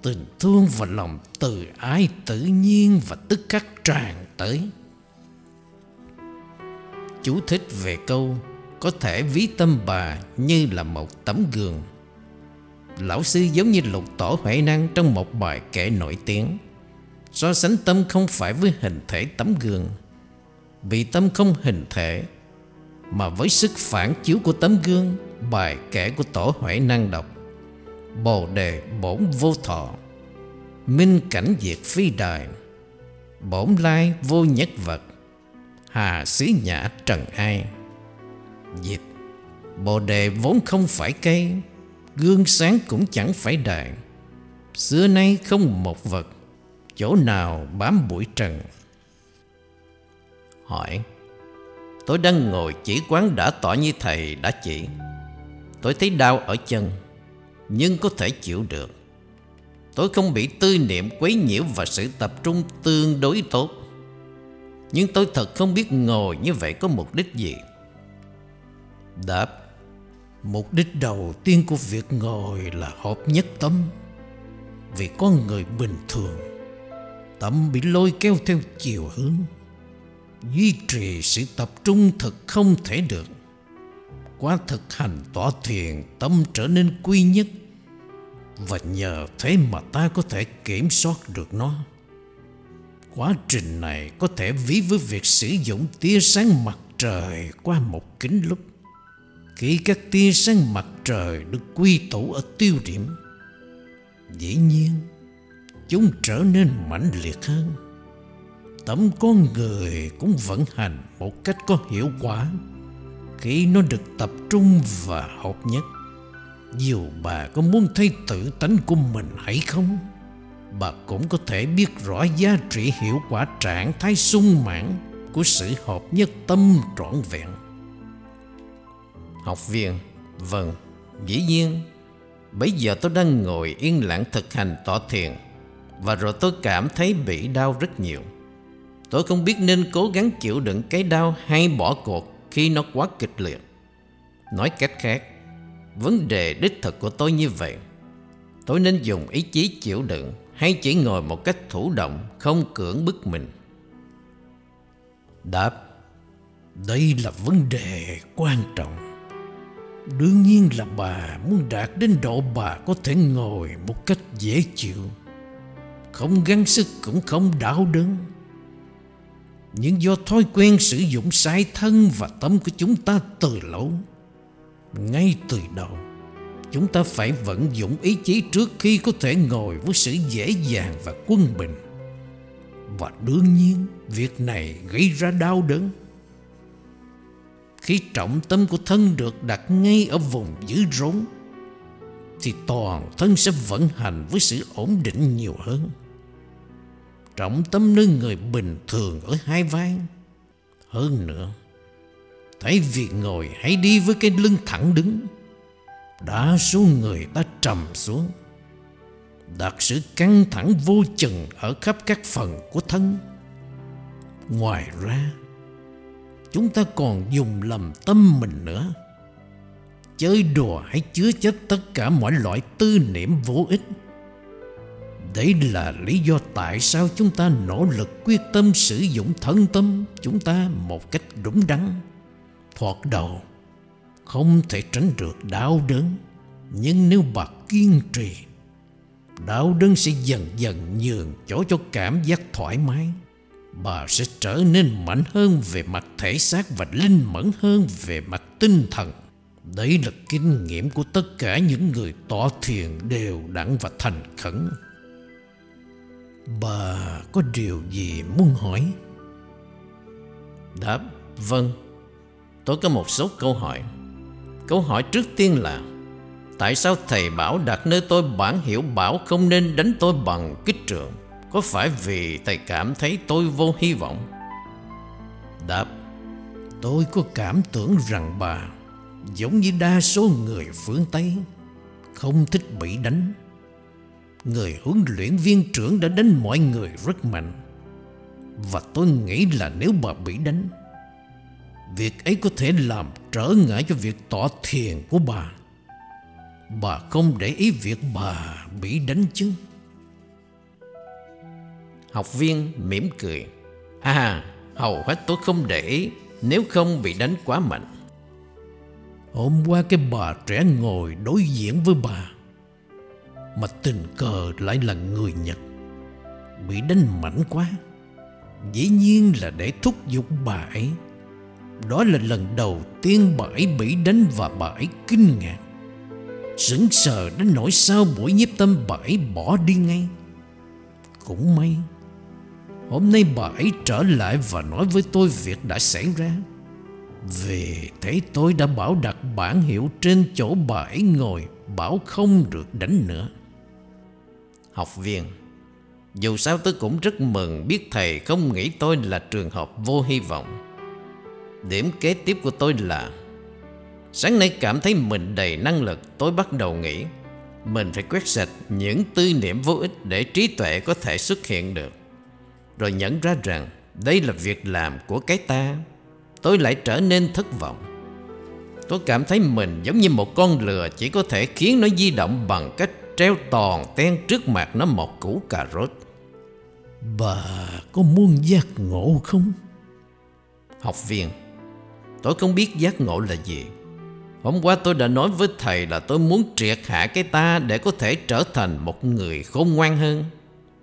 tình thương và lòng từ ái tự nhiên và tức khắc tràn tới. Chú thích về câu có thể ví tâm bà như là một tấm gương. Lão sư giống như lục tổ huệ năng trong một bài kể nổi tiếng. So sánh tâm không phải với hình thể tấm gương. Vì tâm không hình thể, mà với sức phản chiếu của tấm gương, bài kể của tổ huệ năng đọc Bồ đề bổn vô thọ. Minh cảnh diệt phi đài. Bổn lai vô nhất vật. Hà xí nhã trần ai. Dịch Bồ đề vốn không phải cây, Gương sáng cũng chẳng phải đài. Xưa nay không một vật, Chỗ nào bám bụi trần? Hỏi. Tôi đang ngồi chỉ quán đã tỏ như thầy đã chỉ. Tôi thấy đau ở chân nhưng có thể chịu được. Tôi không bị tư niệm quấy nhiễu và sự tập trung tương đối tốt. Nhưng tôi thật không biết ngồi như vậy có mục đích gì Đáp, Mục đích đầu tiên của việc ngồi là hợp nhất tâm Vì con người bình thường, Tâm bị lôi kéo theo chiều hướng Duy trì sự tập trung thật không thể được qua thực hành tỏa thiền, Tâm trở nên quy nhất. Và nhờ thế mà ta có thể kiểm soát được nó. Quá trình này có thể ví với việc sử dụng tia sáng mặt trời qua một kính lúp. Khi các tia sáng mặt trời được quy tụ ở tiêu điểm, dĩ nhiên, chúng trở nên mãnh liệt hơn. Tấm con người cũng vận hành một cách có hiệu quả khi nó được tập trung và hợp nhất. Dù bà có muốn thay tự tánh của mình hay không, bà cũng có thể biết rõ giá trị hiệu quả trạng thái sung mãn của sự hợp nhất tâm trọn vẹn. Học viên Vâng Dĩ nhiên. Bây giờ tôi đang ngồi yên lặng thực hành tỏ thiền Và rồi tôi cảm thấy bị đau rất nhiều. Tôi không biết nên cố gắng chịu đựng cái đau hay bỏ cuộc khi nó quá kịch liệt. Nói cách khác, Vấn đề đích thực của tôi như vậy. Tôi nên dùng ý chí chịu đựng Hay chỉ ngồi một cách thủ động, Không cưỡng bức mình? Đáp, Đây là vấn đề quan trọng. Đương nhiên là bà muốn đạt đến độ bà có thể ngồi một cách dễ chịu. Không gắng sức cũng không đau đớn. Nhưng do thói quen sử dụng sai thân và tâm của chúng ta từ lâu, Ngay từ đầu, Chúng ta phải vận dụng ý chí trước khi có thể ngồi với sự dễ dàng và quân bình. Và đương nhiên, việc này gây ra đau đớn. Khi trọng tâm của thân được đặt ngay ở vùng dưới rốn, Thì toàn thân sẽ vận hành với sự ổn định nhiều hơn. Trọng tâm nơi người bình thường ở hai vai. Hơn nữa, thấy việc ngồi hãy đi với cái lưng thẳng đứng, Đa số người ta trầm xuống. Đặt sự căng thẳng vô chừng ở khắp các phần của thân. Ngoài ra, Chúng ta còn dùng lầm tâm mình nữa. Chơi đùa hãy chứa chấp tất cả mọi loại tư niệm vô ích Đấy là lý do tại sao chúng ta nỗ lực quyết tâm sử dụng thân tâm chúng ta một cách đúng đắn Thoạt đầu, không thể tránh được đau đớn, Nhưng nếu bà kiên trì, Đau đớn sẽ dần dần nhường chỗ cho cảm giác thoải mái bà sẽ trở nên mạnh hơn về mặt thể xác và linh mẫn hơn về mặt tinh thần. Đấy là kinh nghiệm của tất cả những người tỏ thiền đều đặn và thành khẩn. Bà có điều gì muốn hỏi? Đáp, vâng. Tôi có một số câu hỏi. Câu hỏi trước tiên là Tại sao thầy bảo đặt nơi tôi bản hiểu bảo không nên đánh tôi bằng kích trường? Có phải vì thầy cảm thấy tôi vô hy vọng Đáp Tôi có cảm tưởng rằng bà Giống như đa số người phương Tây Không thích bị đánh Người huấn luyện viên trưởng đã đánh mọi người rất mạnh. Và tôi nghĩ là nếu bà bị đánh Việc ấy có thể làm trở ngại cho việc tỏ thiền của bà. Bà không để ý việc bà bị đánh chứ. Học viên mỉm cười. À hầu hết tôi không để ý Nếu không bị đánh quá mạnh. Hôm qua cái bà trẻ ngồi đối diện với bà mà tình cờ lại là người Nhật. Bị đánh mạnh quá, Dĩ nhiên là để thúc giục bà ấy. Đó là lần đầu tiên bà ấy bị đánh và bà ấy kinh ngạc. Sững sờ đến nỗi sau buổi nhiếp tâm bà ấy bỏ đi ngay. Cũng may, Hôm nay bà ấy trở lại và nói với tôi việc đã xảy ra. Về thế tôi đã bảo đặt bản hiệu trên chỗ bà ấy ngồi, Bảo không được đánh nữa. Học viên. Dù sao tôi cũng rất mừng biết thầy không nghĩ tôi là trường hợp vô hy vọng. Điểm kế tiếp của tôi là, Sáng nay cảm thấy mình đầy năng lực, Tôi bắt đầu nghĩ. Mình phải quét sạch những tư niệm vô ích Để trí tuệ có thể xuất hiện được. Rồi nhận ra rằng Đây là việc làm của cái ta. Tôi lại trở nên thất vọng. Tôi cảm thấy mình giống như một con lừa Chỉ có thể khiến nó di động bằng cách treo toàn ten trước mặt nó một củ cà rốt Bà có muốn giác ngộ không? Học viên Tôi không biết giác ngộ là gì Hôm qua tôi đã nói với thầy là tôi muốn triệt hạ cái ta để có thể trở thành một người khôn ngoan hơn.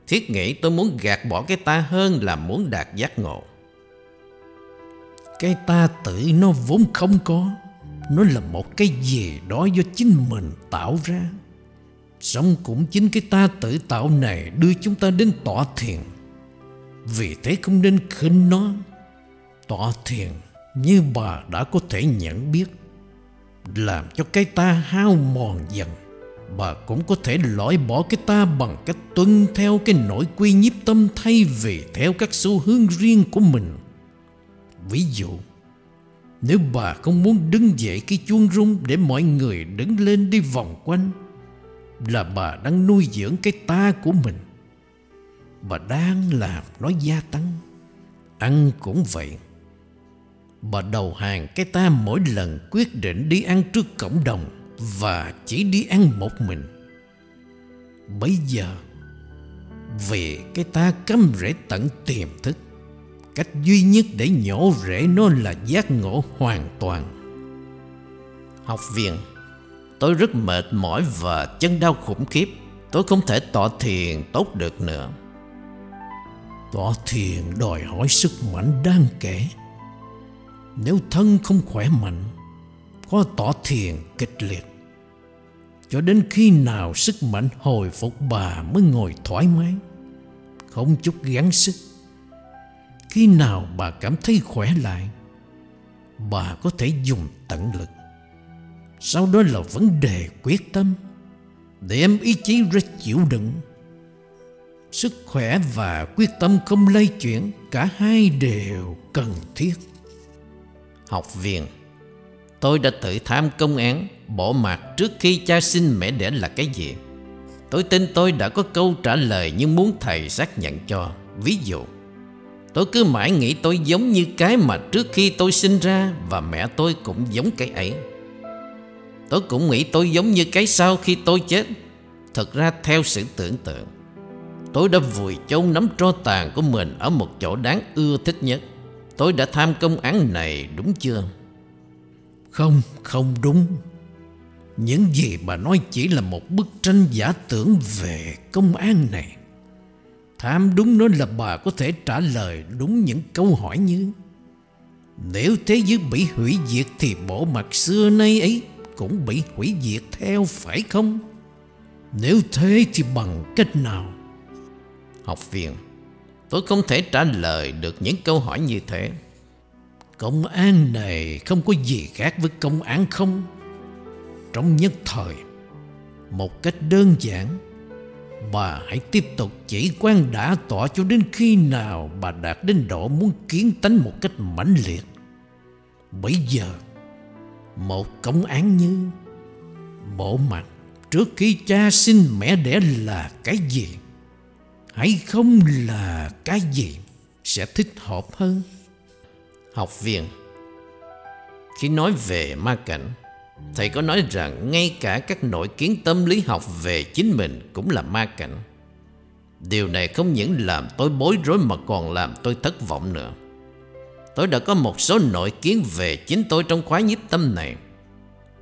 Thiết nghĩ tôi muốn gạt bỏ cái ta hơn là muốn đạt giác ngộ. Cái ta tự nó vốn không có. Nó là một cái gì đó do chính mình tạo ra. Song cũng chính cái ta tự tạo này đưa chúng ta đến tọa thiền. Vì thế không nên khinh nó. Tọa thiền như bà đã có thể nhận biết, làm cho cái ta hao mòn dần bà cũng có thể loại bỏ cái ta bằng cách tuân theo cái nội quy nhiếp tâm thay vì theo các xu hướng riêng của mình ví dụ, nếu bà không muốn đứng dậy cái chuông rung để mọi người đứng lên đi vòng quanh là bà đang nuôi dưỡng cái ta của mình. Bà đang làm nó gia tăng. Ăn cũng vậy. Bà đầu hàng cái ta mỗi lần quyết định đi ăn trước cộng đồng Và chỉ đi ăn một mình. Bây giờ, Vì cái ta cắm rễ tận tiềm thức, Cách duy nhất để nhổ rễ nó là giác ngộ hoàn toàn. Học viện. Tôi rất mệt mỏi và chân đau khủng khiếp. Tôi không thể tọa thiền tốt được nữa. Tọa thiền đòi hỏi sức mạnh đáng kể. Nếu thân không khỏe mạnh, Có tỏ thiền kịch liệt. Cho đến khi nào sức mạnh hồi phục bà mới ngồi thoải mái? Không chút gắng sức. Khi nào bà cảm thấy khỏe lại, Bà có thể dùng tận lực. Sau đó là vấn đề quyết tâm, Để em ý chí ra chịu đựng. Sức khỏe và quyết tâm không lây chuyển, Cả hai đều cần thiết. Học viên, Tôi đã tự tham công án, Bỏ mặt trước khi cha sinh mẹ đẻ là cái gì. Tôi tin tôi đã có câu trả lời Nhưng muốn thầy xác nhận cho. Ví dụ, Tôi cứ mãi nghĩ tôi giống như cái mà trước khi tôi sinh ra Và mẹ tôi cũng giống cái ấy. Tôi cũng nghĩ tôi giống như cái sau khi tôi chết Thật ra theo sự tưởng tượng Tôi đã vùi chôn nắm tro tàn của mình Ở một chỗ đáng ưa thích nhất Tôi đã tham công án này đúng chưa? Không, không đúng. Những gì bà nói chỉ là một bức tranh giả tưởng về công an này. Tham đúng nó là bà có thể trả lời đúng những câu hỏi như Nếu thế giới bị hủy diệt thì bộ mặt xưa nay ấy cũng bị hủy diệt theo phải không? Nếu thế thì bằng cách nào? Học viên Tôi không thể trả lời được những câu hỏi như thế Công an này không có gì khác với công án không Trong nhất thời Một cách đơn giản Bà hãy tiếp tục chỉ quan đã tỏa cho đến khi nào bà đạt đến độ muốn kiến tánh một cách mãnh liệt. Bây giờ, một công án như, bộ mặt trước khi cha sinh mẹ đẻ là cái gì? hay không là cái gì? Sẽ thích hợp hơn. Học viên, khi nói về ma cảnh, thầy có nói rằng ngay cả các nội kiến tâm lý học về chính mình cũng là ma cảnh. Điều này không những làm tôi bối rối mà còn làm tôi thất vọng nữa tôi đã có một số nội kiến về chính tôi trong khóa nhiếp tâm này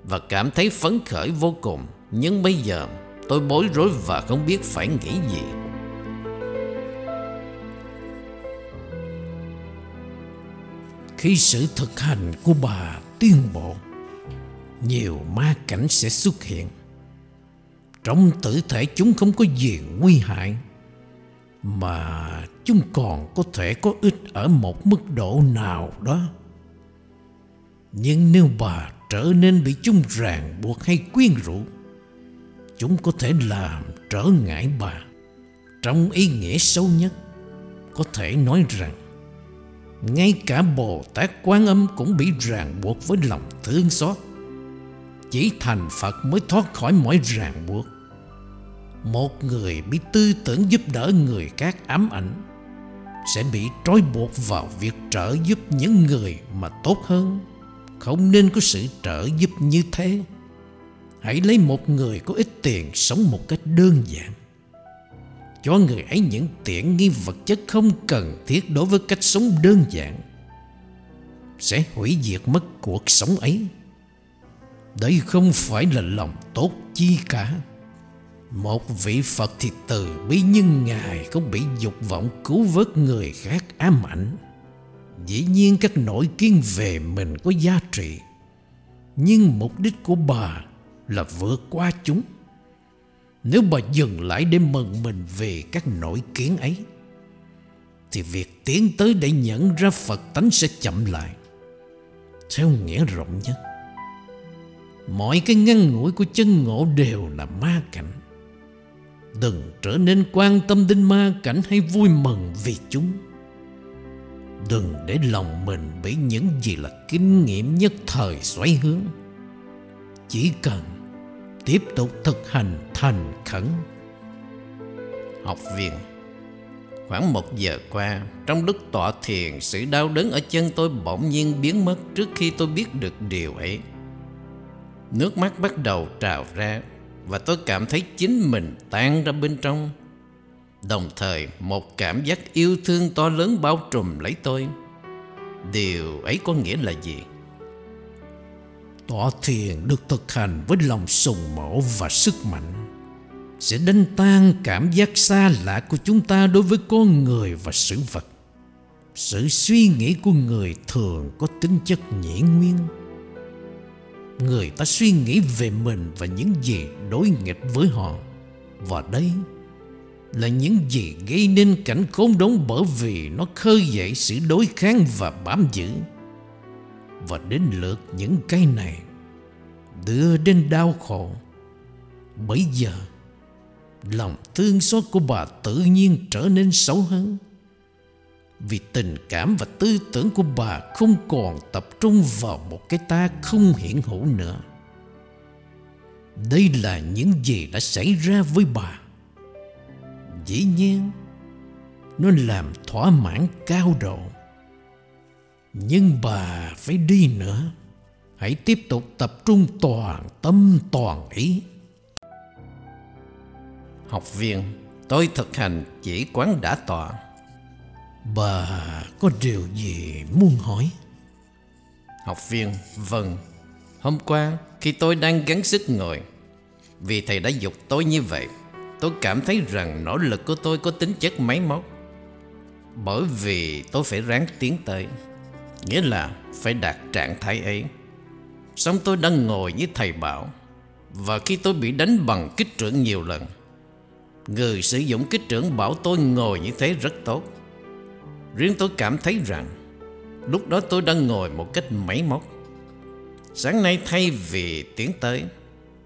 và cảm thấy phấn khởi vô cùng. Nhưng bây giờ, tôi bối rối và không biết phải nghĩ gì. Khi sự thực hành của bà tiến bộ Nhiều ma cảnh sẽ xuất hiện. Trong tử thể chúng không có gì nguy hại. Mà chúng còn có thể có ích ở một mức độ nào đó Nhưng nếu bà trở nên bị chúng ràng buộc hay quyến rũ, Chúng có thể làm trở ngại bà Trong ý nghĩa sâu nhất, Có thể nói rằng, ngay cả Bồ Tát Quan Âm cũng bị ràng buộc với lòng thương xót. Chỉ thành Phật mới thoát khỏi mọi ràng buộc. Một người bị tư tưởng giúp đỡ người khác ám ảnh sẽ bị trói buộc vào việc trợ giúp những người mà tốt hơn. Không nên có sự trợ giúp như thế. Hãy lấy một người có ít tiền sống một cách đơn giản. Cho người ấy những tiện nghi vật chất không cần thiết đối với cách sống đơn giản sẽ hủy diệt mất cuộc sống ấy. Đây không phải là lòng tốt chi cả một vị Phật thì từ bi nhưng Ngài không bị dục vọng cứu vớt người khác ám ảnh. Dĩ nhiên các nỗi kiên về mình có giá trị, nhưng mục đích của bà là vượt qua chúng. Nếu bà dừng lại để mừng mình về các nỗi kiến ấy, thì việc tiến tới để nhận ra Phật tánh sẽ chậm lại. Theo nghĩa rộng nhất, mọi cái ngăn ngủi của chân ngộ đều là ma cảnh Đừng trở nên quan tâm đến ma cảnh hay vui mừng vì chúng. Đừng để lòng mình bị những gì là kinh nghiệm nhất thời xoáy hướng. Chỉ cần tiếp tục thực hành thành khẩn. Học viên, Khoảng một giờ qua, Trong lúc tọa thiền, Sự đau đớn ở chân tôi bỗng nhiên biến mất Trước khi tôi biết được điều ấy. Nước mắt bắt đầu trào ra và tôi cảm thấy chính mình tan ra bên trong. Đồng thời, một cảm giác yêu thương to lớn bao trùm lấy tôi. Điều ấy có nghĩa là gì? Tọa thiền được thực hành với lòng sùng mổ và sức mạnh, Sẽ đánh tan cảm giác xa lạ của chúng ta đối với con người và sự vật. Sự suy nghĩ của người thường có tính chất nhĩ nguyên người ta suy nghĩ về mình và những gì đối nghịch với họ. Và đây là những gì gây nên cảnh khốn đốn bởi vì nó khơi dậy sự đối kháng và bám giữ. Và đến lượt những cái này, đưa đến đau khổ. Bây giờ, lòng thương xót của bà tự nhiên trở nên xấu hơn vì tình cảm và tư tưởng của bà không còn tập trung vào một cái ta không hiện hữu nữa. Đây là những gì đã xảy ra với bà. Dĩ nhiên, nó làm thỏa mãn cao độ. Nhưng bà phải đi nữa. Hãy tiếp tục tập trung toàn tâm toàn ý. Học viên, tôi thực hành chỉ quán đã tọa Bà có điều gì muốn hỏi? Học viên, vâng. Hôm qua khi tôi đang gắng sức ngồi, vì thầy đã dục tôi như vậy, tôi cảm thấy rằng nỗ lực của tôi có tính chất máy móc. Bởi vì tôi phải ráng tiến tới, nghĩa là phải đạt trạng thái ấy. Xong tôi đang ngồi như thầy bảo, và khi tôi bị đánh bằng kích trưởng nhiều lần, người sử dụng kích trưởng bảo tôi ngồi như thế rất tốt. Riêng tôi cảm thấy rằng, Lúc đó tôi đang ngồi một cách máy móc. Sáng nay thay vì tiến tới,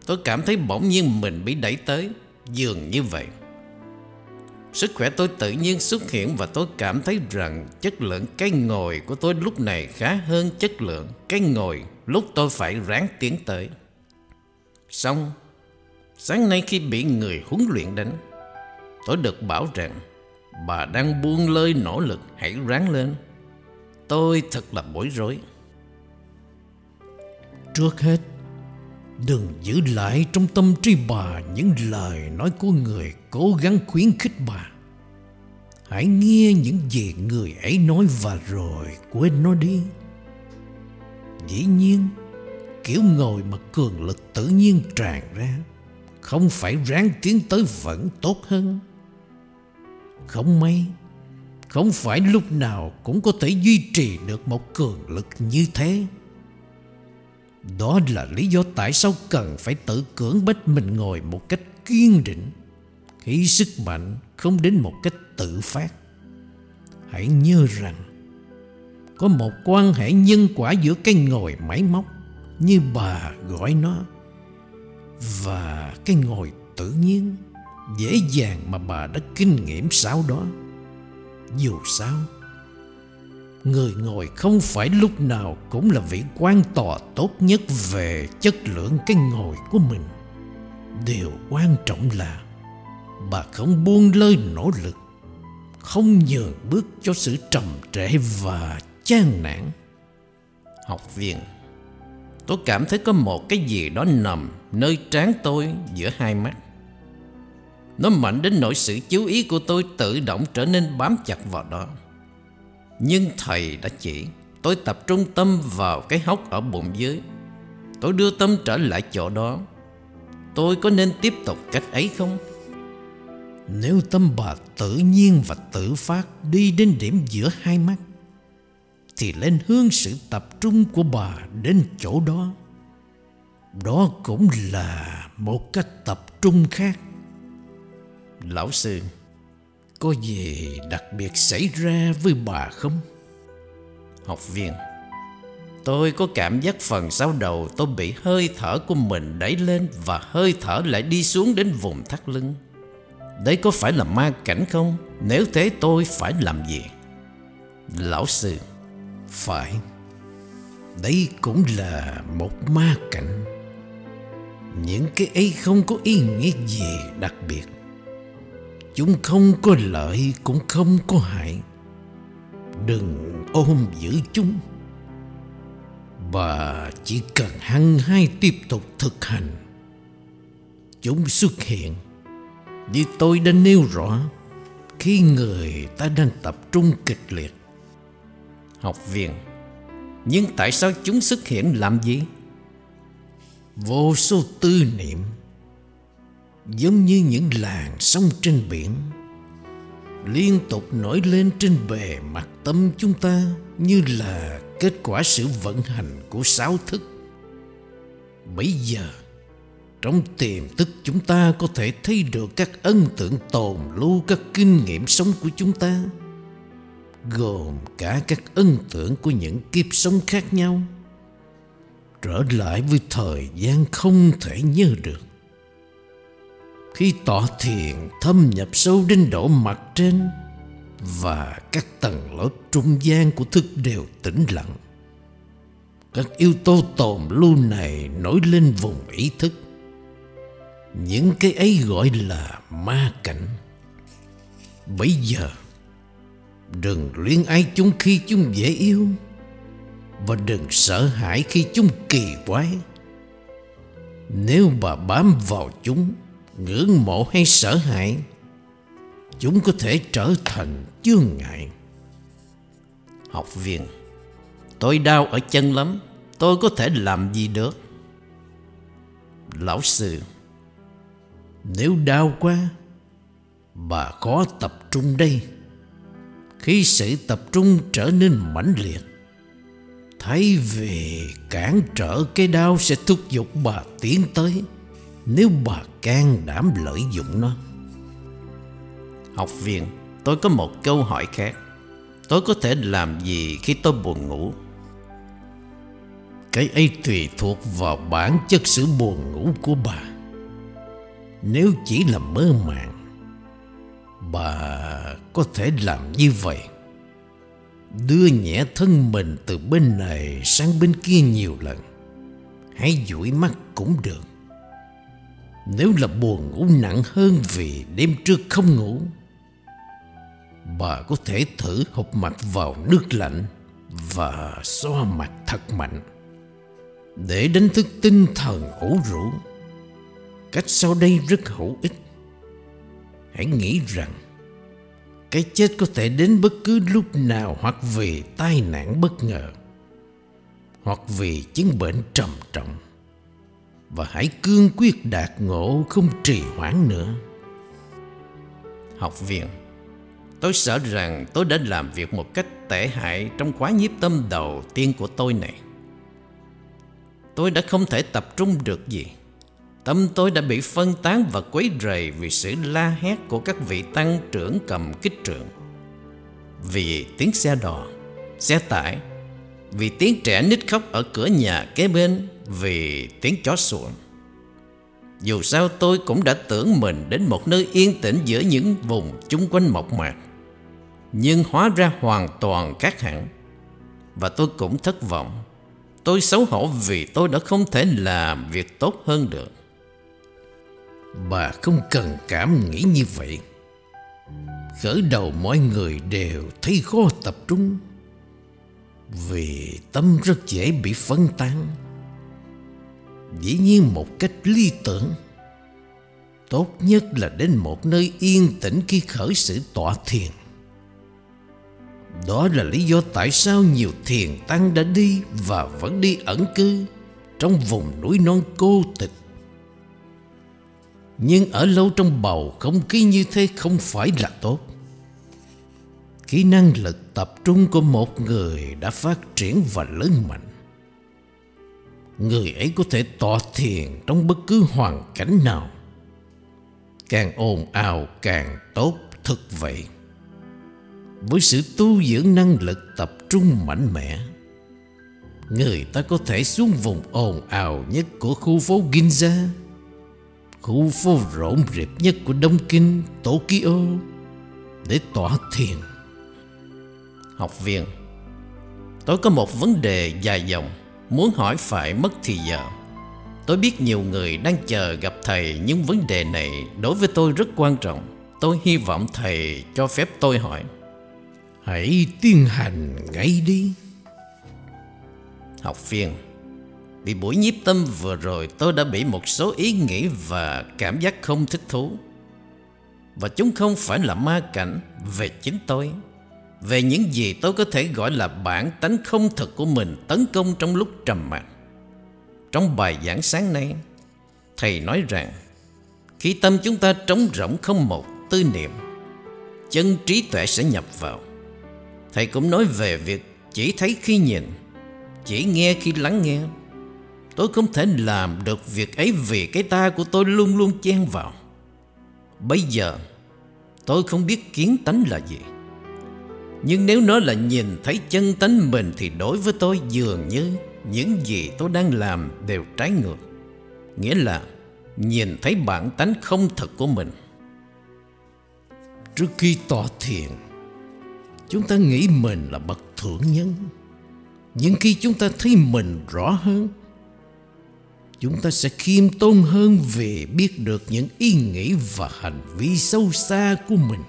Tôi cảm thấy bỗng nhiên mình bị đẩy tới, Dường như vậy. Sức khỏe tôi tự nhiên xuất hiện Và tôi cảm thấy rằng Chất lượng cái ngồi của tôi lúc này Khá hơn chất lượng cái ngồi Lúc tôi phải ráng tiến tới. Xong, Sáng nay khi bị người huấn luyện đánh, Tôi được bảo rằng Bà đang buông lơi nỗ lực, Hãy ráng lên. Tôi thật là bối rối. Trước hết, Đừng giữ lại trong tâm trí bà Những lời nói của người Cố gắng khuyến khích bà. Hãy nghe những gì người ấy nói Và rồi quên nó đi. Dĩ nhiên, Kiểu ngồi mà cường lực tự nhiên tràn ra, Không phải ráng tiến tới vẫn tốt hơn không may, Không phải lúc nào cũng có thể duy trì được một cường lực như thế. Đó là lý do tại sao cần phải tự cưỡng bách mình ngồi một cách kiên định Khi sức mạnh không đến một cách tự phát. Hãy nhớ rằng, Có một quan hệ nhân quả giữa cái ngồi máy móc Như bà gọi nó Và cái ngồi tự nhiên dễ dàng mà bà đã kinh nghiệm sau đó. Dù sao, người ngồi không phải lúc nào cũng là vị quan tòa tốt nhất về chất lượng cái ngồi của mình. Điều quan trọng là bà không buông lơi nỗ lực, Không nhường bước cho sự trầm trễ và chán nản. Học viên, Tôi cảm thấy có một cái gì đó nằm nơi trán tôi giữa hai mắt. Nó mạnh đến nỗi sự chú ý của tôi tự động trở nên bám chặt vào đó. Nhưng thầy đã chỉ, Tôi tập trung tâm vào cái hốc ở bụng dưới. Tôi đưa tâm trở lại chỗ đó. Tôi có nên tiếp tục cách ấy không? Nếu tâm bà tự nhiên và tự phát đi đến điểm giữa hai mắt, Thì lên hướng sự tập trung của bà đến chỗ đó. Đó cũng là một cách tập trung khác. Lão sư, Có gì đặc biệt xảy ra với bà không? Học viên, Tôi có cảm giác phần sau đầu tôi bị hơi thở của mình đẩy lên Và hơi thở lại đi xuống đến vùng thắt lưng Đấy có phải là ma cảnh không? Nếu thế tôi phải làm gì? Lão sư, Phải Đây cũng là một ma cảnh Những cái ấy không có ý nghĩa gì đặc biệt Chúng không có lợi cũng không có hại. Đừng ôm giữ chúng. Và chỉ cần hăng hay tiếp tục thực hành, Chúng xuất hiện. Như tôi đã nêu rõ, Khi người ta đang tập trung kịch liệt, Học viên Nhưng tại sao chúng xuất hiện làm gì? Vô số tư niệm Giống như những làn sóng trên biển, Liên tục nổi lên trên bề mặt tâm chúng ta Như là kết quả sự vận hành của sáu thức. Bây giờ, Trong tiềm thức chúng ta có thể thấy được các ấn tượng tồn lưu các kinh nghiệm sống của chúng ta, Gồm cả các ấn tượng của những kiếp sống khác nhau. Trở lại với thời gian không thể nhớ được. Khi tọa thiền thâm nhập sâu đến độ mặt trên và các tầng lớp trung gian của thức đều tĩnh lặng. Các yếu tố tồn lưu này nổi lên vùng ý thức. Những cái ấy gọi là ma cảnh. Bây giờ, đừng luyến ái chúng khi chúng dễ yêu và đừng sợ hãi khi chúng kỳ quái. Nếu bà bám vào chúng, ngưỡng mộ hay sợ hãi, chúng có thể trở thành chướng ngại. Học viên Tôi đau ở chân lắm Tôi có thể làm gì được? Lão sư Nếu đau quá Bà khó tập trung đây. Khi sự tập trung trở nên mãnh liệt Thay vì cản trở cái đau sẽ thúc giục bà tiến tới. Nếu bà can đảm lợi dụng nó. Học viên, Tôi có một câu hỏi khác. Tôi có thể làm gì khi tôi buồn ngủ? Cái ấy tùy thuộc vào bản chất sự buồn ngủ của bà. Nếu chỉ là mơ màng, Bà có thể làm như vậy. Đưa nhẹ thân mình từ bên này sang bên kia nhiều lần. Hãy dụi mắt cũng được. Nếu là buồn ngủ nặng hơn vì đêm trước không ngủ. Bà có thể thử hụt mặt vào nước lạnh Và xoa mặt thật mạnh. Để đánh thức tinh thần ủ rũ, Cách sau đây rất hữu ích. Hãy nghĩ rằng, Cái chết có thể đến bất cứ lúc nào Hoặc vì tai nạn bất ngờ, Hoặc vì chứng bệnh trầm trọng. Và hãy cương quyết đạt ngộ không trì hoãn nữa Học viên Tôi sợ rằng tôi đã làm việc một cách tệ hại trong khóa nhiếp tâm đầu tiên của tôi này. Tôi đã không thể tập trung được gì. Tâm tôi đã bị phân tán và quấy rầy vì sự la hét của các vị tăng trưởng cầm kích trượng. Vì tiếng xe đò, xe tải, vì tiếng trẻ nít khóc ở cửa nhà kế bên, vì tiếng chó sủa. Dù sao tôi cũng đã tưởng mình đến một nơi yên tĩnh giữa những vùng chung quanh mộc mạc, nhưng hóa ra hoàn toàn khác hẳn. Và tôi cũng thất vọng. Tôi xấu hổ vì tôi đã không thể làm việc tốt hơn được. Bà không cần cảm nghĩ như vậy. Khởi đầu mọi người đều thấy khó tập trung, Vì tâm rất dễ bị phân tán Dĩ nhiên một cách lý tưởng. Tốt nhất là đến một nơi yên tĩnh khi khởi sự tọa thiền. Đó là lý do tại sao nhiều thiền tăng đã đi và vẫn đi ẩn cư Trong vùng núi non cô tịch. Nhưng ở lâu trong bầu không khí như thế không phải là tốt. Kỹ năng lực tập trung của một người đã phát triển và lớn mạnh. Người ấy có thể tọa thiền trong bất cứ hoàn cảnh nào. Càng ồn ào càng tốt thực vậy. Với sự tu dưỡng năng lực tập trung mạnh mẽ Người ta có thể xuống vùng ồn ào nhất của khu phố Ginza Khu phố rộn rịp nhất của Đông Kinh, Tokyo Để tỏa thiền. Học viên Tôi có một vấn đề dài dòng. Muốn hỏi phải mất thì giờ. Tôi biết nhiều người đang chờ gặp thầy Nhưng vấn đề này đối với tôi rất quan trọng. Tôi hy vọng thầy cho phép tôi hỏi. Hãy tiến hành ngay đi. Học viên Vì buổi nhiếp tâm vừa rồi tôi đã bị một số ý nghĩ và cảm giác không thích thú. Và chúng không phải là ma cảnh về chính tôi về những gì tôi có thể gọi là bản tánh không thực của mình tấn công trong lúc trầm mặc. Trong bài giảng sáng nay, Thầy nói rằng, Khi tâm chúng ta trống rỗng không một tư niệm, Chân trí tuệ sẽ nhập vào. Thầy cũng nói về việc chỉ thấy khi nhìn, Chỉ nghe khi lắng nghe. Tôi không thể làm được việc ấy vì cái ta của tôi luôn luôn chen vào. Bây giờ, tôi không biết kiến tánh là gì. Nhưng nếu nó là nhìn thấy chân tánh mình Thì đối với tôi dường như những gì tôi đang làm đều trái ngược. Nghĩa là nhìn thấy bản tánh không thật của mình. Trước khi tỏ thiền Chúng ta nghĩ mình là bậc thượng nhân. Nhưng khi chúng ta thấy mình rõ hơn, Chúng ta sẽ khiêm tôn hơn về biết được những ý nghĩ và hành vi sâu xa của mình.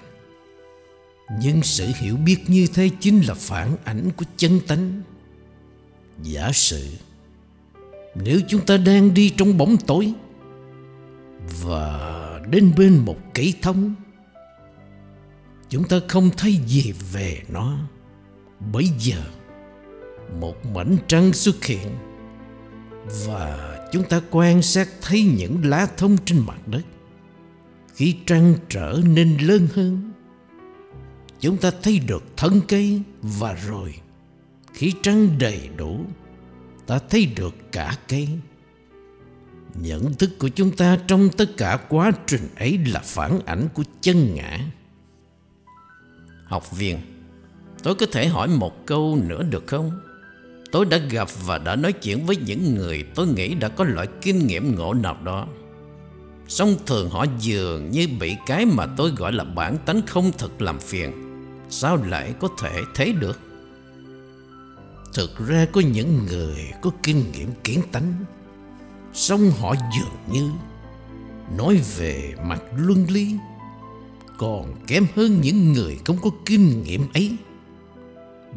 Nhưng sự hiểu biết như thế chính là phản ảnh của chân tánh. Giả sử, Nếu chúng ta đang đi trong bóng tối Và đến bên một cây thông, Chúng ta không thấy gì về nó. Bây giờ, Một mảnh trăng xuất hiện Và chúng ta quan sát thấy những lá thông trên mặt đất. Khi trăng trở nên lớn hơn Chúng ta thấy được thân cây Và rồi. Khi trăng đầy đủ, Ta thấy được cả cây. Nhận thức của chúng ta trong tất cả quá trình ấy là phản ảnh của chân ngã. Học viên, Tôi có thể hỏi một câu nữa được không? Tôi đã gặp và đã nói chuyện với những người tôi nghĩ đã có loại kinh nghiệm ngộ nào đó. Song thường họ dường như bị cái mà tôi gọi là bản tánh không thực làm phiền. Sao lại có thể thế được? Thực ra có những người có kinh nghiệm kiến tánh, song họ dường như Nói về mặt luân lý, Còn kém hơn những người không có kinh nghiệm ấy.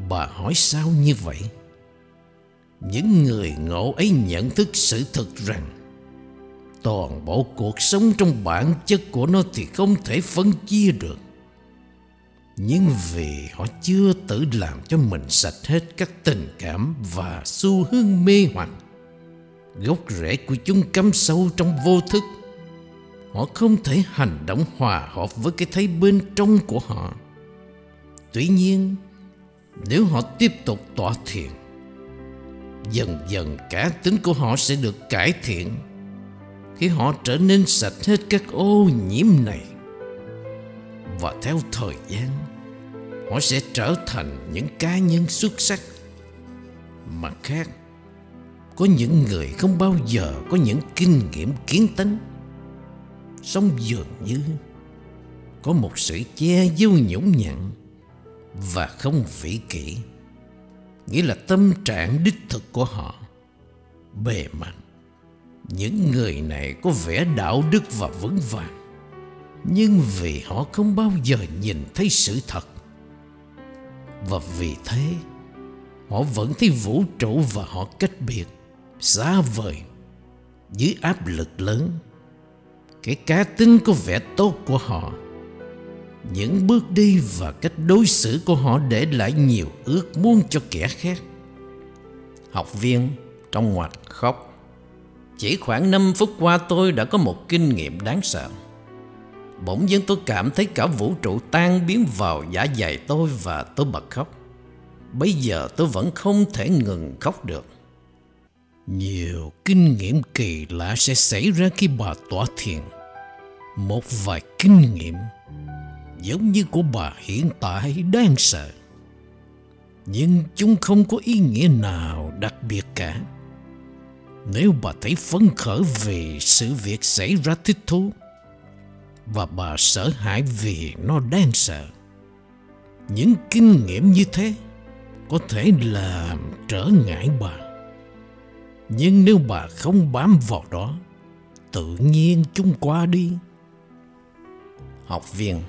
Bà hỏi sao như vậy? Những người ngộ ấy nhận thức sự thật rằng Toàn bộ cuộc sống trong bản chất của nó thì không thể phân chia được nhưng vì họ chưa tự làm cho mình sạch hết các tình cảm và xu hướng mê hoặc, Gốc rễ của chúng cắm sâu trong vô thức. Họ không thể hành động hòa hợp với cái thấy bên trong của họ. Tuy nhiên, Nếu họ tiếp tục tỏa thiền, Dần dần cá tính của họ sẽ được cải thiện. Khi họ trở nên sạch hết các ô nhiễm này, Và theo thời gian họ sẽ trở thành những cá nhân xuất sắc. Mặt khác, có những người không bao giờ có những kinh nghiệm kiến tánh. Song dường như có một sự che giấu nhũng nhặn và không vĩ kỷ, nghĩa là tâm trạng đích thực của họ. Bề mặt, những người này có vẻ đạo đức và vững vàng, Nhưng vì họ không bao giờ nhìn thấy sự thật. Và vì thế, Họ vẫn thấy vũ trụ và họ cách biệt Xa vời Dưới áp lực lớn. Cái cá tính có vẻ tốt của họ, Những bước đi và cách đối xử của họ để lại nhiều ước muốn cho kẻ khác. Học viên trong ngoặt khóc, Chỉ khoảng 5 phút qua tôi đã có một kinh nghiệm đáng sợ. Bỗng dưng tôi cảm thấy cả vũ trụ tan biến vào giả dày tôi và tôi bật khóc. Bây giờ tôi vẫn không thể ngừng khóc được. Nhiều kinh nghiệm kỳ lạ sẽ xảy ra khi bà tỏa thiền. Một vài kinh nghiệm, giống như của bà hiện tại, đang sợ. Nhưng chúng không có ý nghĩa nào đặc biệt cả. Nếu bà thấy phấn khởi về sự việc xảy ra thích thú và bà sợ hãi vì nó đang sợ. Những kinh nghiệm như thế có thể làm trở ngại bà. Nhưng nếu bà không bám vào đó, tự nhiên chúng qua đi. Học viên,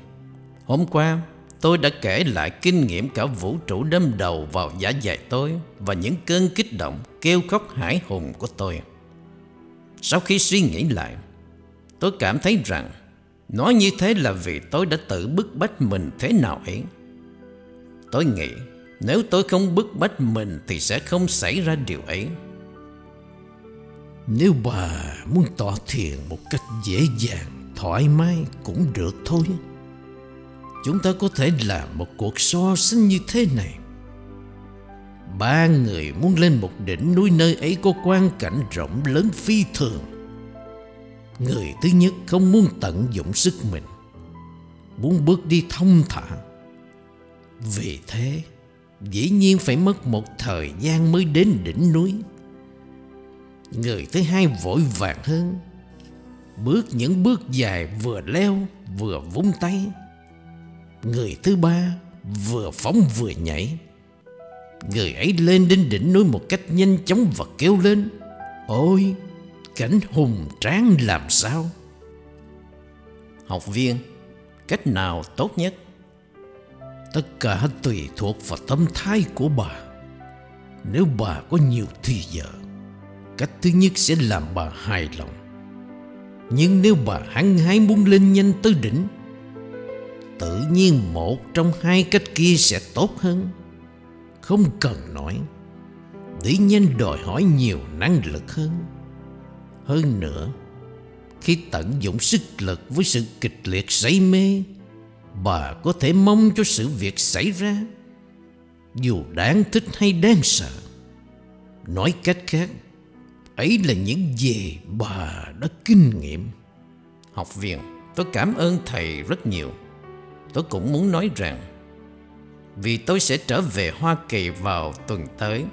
hôm qua tôi đã kể lại kinh nghiệm cả vũ trụ đâm đầu vào giả dày tôi và những cơn kích động, kêu khóc hải hùng của tôi. Sau khi suy nghĩ lại, tôi cảm thấy rằng nói như thế là vì tôi đã tự bức bách mình thế nào ấy. Tôi nghĩ nếu tôi không bức bách mình Thì sẽ không xảy ra điều ấy. Nếu bà muốn tỏ thiền một cách dễ dàng, Thoải mái cũng được thôi. Chúng ta có thể làm một cuộc so sánh như thế này. Ba người muốn lên một đỉnh núi nơi ấy có quang cảnh rộng lớn phi thường. Người thứ nhất không muốn tận dụng sức mình Muốn bước đi thông thả Vì thế dĩ nhiên phải mất một thời gian mới đến đỉnh núi. Người thứ hai vội vàng hơn, bước những bước dài vừa leo vừa vung tay. Người thứ ba vừa phóng vừa nhảy. Người ấy lên đến đỉnh núi một cách nhanh chóng và kêu lên Ôi, cảnh hùng tráng làm sao? Học viên, cách nào tốt nhất? Tất cả tùy thuộc vào tâm thái của bà Nếu bà có nhiều thì giờ Cách thứ nhất sẽ làm bà hài lòng Nhưng nếu bà hăng hái muốn lên nhanh tới đỉnh Tự nhiên một trong hai cách kia sẽ tốt hơn Không cần nói Đi nhanh đòi hỏi nhiều năng lực hơn hơn nữa, Khi tận dụng sức lực với sự kịch liệt say mê, bà có thể mong cho sự việc xảy ra. Dù đáng thích hay đáng sợ, nói cách khác, ấy là những gì bà đã kinh nghiệm. Học viện, tôi cảm ơn thầy rất nhiều. Tôi cũng muốn nói rằng, vì tôi sẽ trở về hoa kỳ vào tuần tới.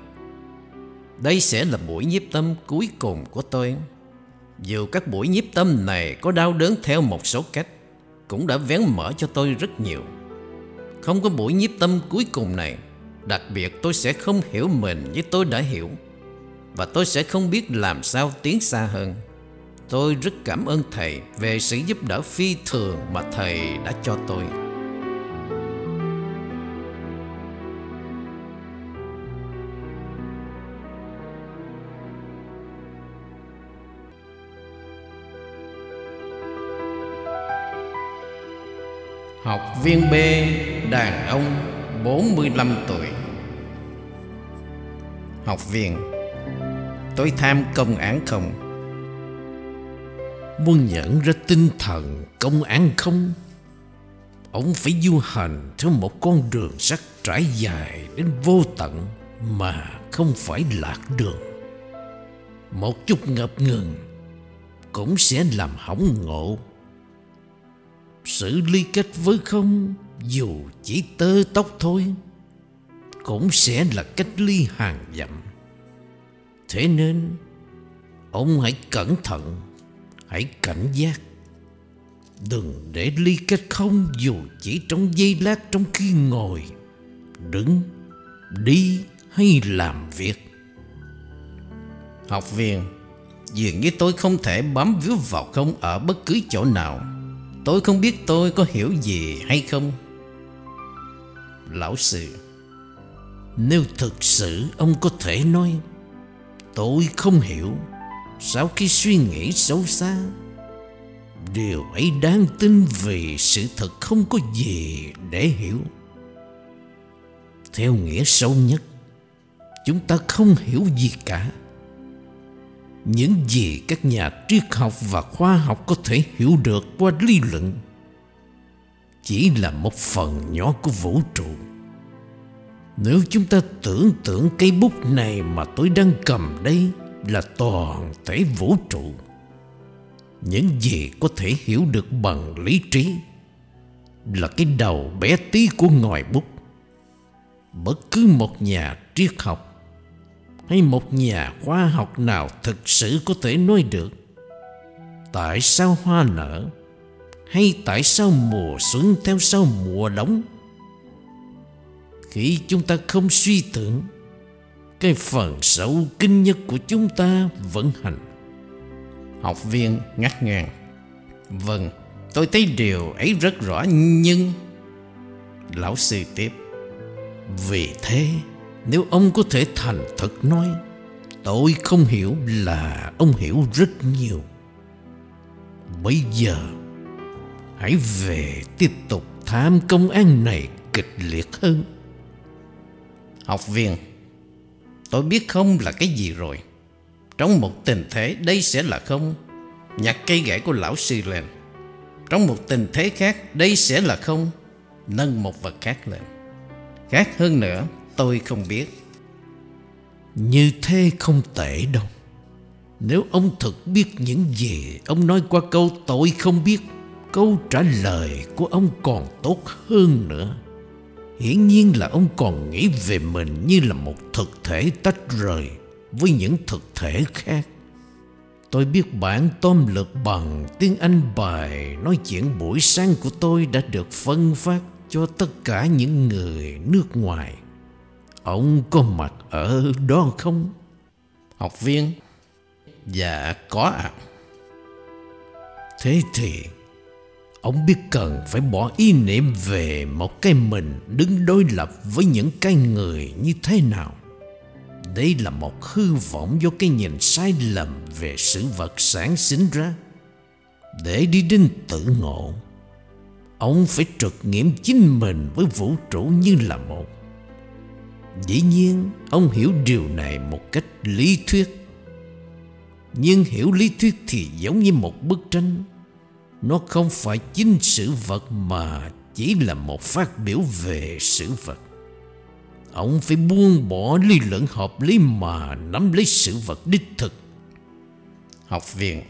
Đây sẽ là buổi nhiếp tâm cuối cùng của tôi dù các buổi nhiếp tâm này có đau đớn theo một số cách cũng đã vén mở cho tôi rất nhiều. Không có buổi nhiếp tâm cuối cùng này, đặc biệt tôi sẽ không hiểu mình như tôi đã hiểu. Và tôi sẽ không biết làm sao tiến xa hơn. Tôi rất cảm ơn Thầy về sự giúp đỡ phi thường mà Thầy đã cho tôi. Học viên B, Đàn ông 45 tuổi. Học viên, Tôi tham công án không? Muốn nhận ra tinh thần công án không? Ông phải du hành theo một con đường sắt trải dài đến vô tận Mà không phải lạc đường. Một chút ngập ngừng Cũng sẽ làm hỏng ngộ sự ly kết với không, dù chỉ tơ tóc thôi, cũng sẽ là cách ly hàng dặm. Thế nên, ông hãy cẩn thận, hãy cảnh giác. Đừng để ly kết không dù chỉ trong giây lát trong khi ngồi, đứng, đi hay làm việc. Học viên dường như tôi không thể bám víu vào không ở bất cứ chỗ nào. Tôi không biết tôi có hiểu gì hay không. Lão sư, Nếu thực sự ông có thể nói, Tôi không hiểu Sau khi suy nghĩ sâu xa, Điều ấy đáng tin vì sự thật không có gì để hiểu. Theo nghĩa sâu nhất, Chúng ta không hiểu gì cả. Những gì các nhà triết học và khoa học có thể hiểu được qua lý luận Chỉ là một phần nhỏ của vũ trụ. Nếu chúng ta tưởng tượng cây bút này mà tôi đang cầm đây là toàn thể vũ trụ, những gì có thể hiểu được bằng lý trí là cái đầu bé tí của ngòi bút. Bất cứ một nhà triết học hay một nhà khoa học nào thực sự có thể nói được? Tại sao hoa nở? Hay tại sao mùa xuân theo sau mùa đông khi chúng ta không suy tưởng, cái phần sâu kinh nhất của chúng ta vận hành. Học viên ngắt ngang. Vâng tôi thấy điều ấy rất rõ, nhưng Lão sư tiếp. Vì thế nếu ông có thể thành thật nói, Tôi không hiểu là ông hiểu rất nhiều. Bây giờ, Hãy về tiếp tục tham công an này kịch liệt hơn. Học viên, Tôi biết không là cái gì rồi. Trong một tình thế đây sẽ là không. Nhặt cây gãy của lão sư lên Trong một tình thế khác đây sẽ là không. Nâng một vật khác lên. Khác hơn nữa tôi không biết Như thế không tệ đâu Nếu ông thực biết những gì Ông nói qua câu tôi không biết Câu trả lời của ông còn tốt hơn nữa Hiển nhiên là ông còn nghĩ về mình như là một thực thể tách rời với những thực thể khác. Tôi biết bản tóm lược bằng tiếng Anh bài nói chuyện buổi sáng của tôi đã được phân phát cho tất cả những người nước ngoài. Ông có mặt ở đó không? Học viên Dạ có ạ à. Thế thì Ông biết cần phải bỏ ý niệm về một cái mình đứng đối lập với những cái người như thế nào đây là một hư vọng do cái nhìn sai lầm về sự vật sản sinh ra. Để đi đến tự ngộ, ông phải trực nghiệm chính mình với vũ trụ như là một. Dĩ nhiên, ông hiểu điều này một cách lý thuyết. Nhưng hiểu lý thuyết thì giống như một bức tranh. Nó không phải chính sự vật mà chỉ là một phát biểu về sự vật. Ông phải buông bỏ lý luận hợp lý mà nắm lấy sự vật đích thực. Học viên,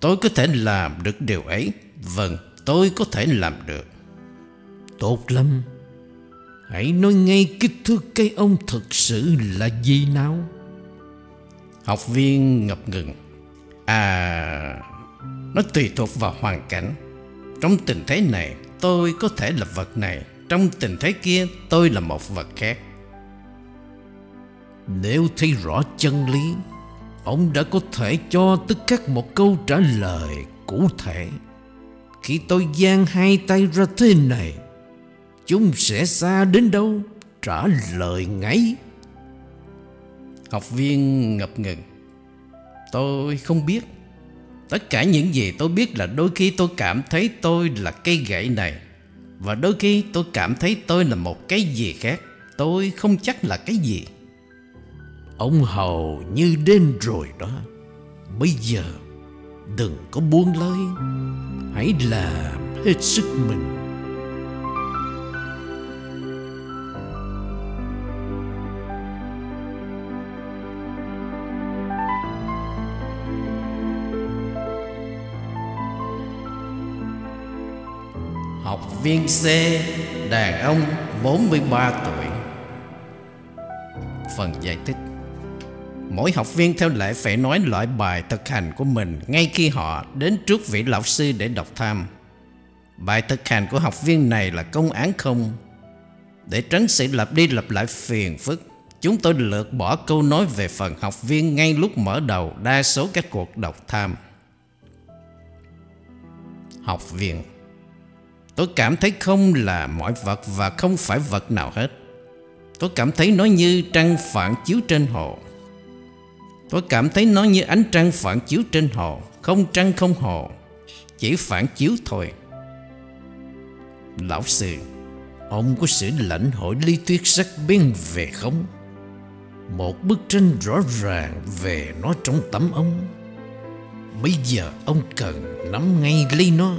tôi có thể làm được điều ấy. Vâng, tôi có thể làm được. Tốt lắm. Hãy nói ngay kích thước cây ông thực sự là gì nào? Học viên ngập ngừng. À, nó tùy thuộc vào hoàn cảnh. Trong tình thế này, tôi có thể là vật này trong tình thế kia tôi là một vật khác Nếu thấy rõ chân lý Ông đã có thể cho tất cả một câu trả lời cụ thể Khi tôi giang hai tay ra thế này Chúng sẽ xa đến đâu? Trả lời ngay. Học viên ngập ngừng. Tôi không biết. Tất cả những gì tôi biết là đôi khi tôi cảm thấy tôi là cây gậy này. Và đôi khi tôi cảm thấy tôi là một cái gì khác. Tôi không chắc là cái gì. Ông hầu như đến rồi đó. Bây giờ đừng có buông lơi. Hãy làm hết sức mình viên C Đàn ông 43 tuổi Phần giải thích Mỗi học viên theo lệ phải nói loại bài thực hành của mình ngay khi họ đến trước vị lão sư để đọc tham. Bài thực hành của học viên này là công án không. Để tránh sự lặp đi lặp lại phiền phức, chúng tôi lược bỏ câu nói về phần học viên ngay lúc mở đầu đa số các cuộc đọc tham. Học viên Tôi cảm thấy không là mọi vật và không phải vật nào hết. Tôi cảm thấy nó như trăng phản chiếu trên hồ. Tôi cảm thấy nó như ánh trăng phản chiếu trên hồ, Không trăng không hồ, Chỉ phản chiếu thôi. Lão sư, Ông có sự lãnh hội lý thuyết sắc bén về không? Một bức tranh rõ ràng về nó trong tấm ông Bây giờ ông cần nắm ngay lấy nó.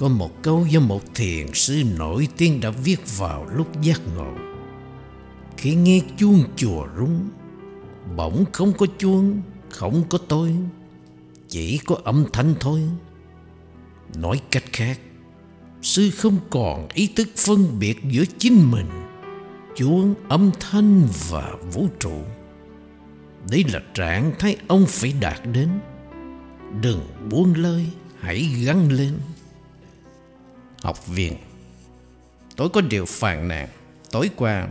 Có một câu do một thiền sư nổi tiếng đã viết vào lúc giác ngộ. Khi nghe chuông chùa rung Bỗng không có chuông, không có tôi Chỉ có âm thanh thôi. Nói cách khác Sư không còn ý thức phân biệt giữa chính mình Chuông, âm thanh và vũ trụ. Đây là trạng thái ông phải đạt đến. Đừng buông lơi, hãy gắn lên. Học viện Tôi có điều phàn nàn, Tối qua,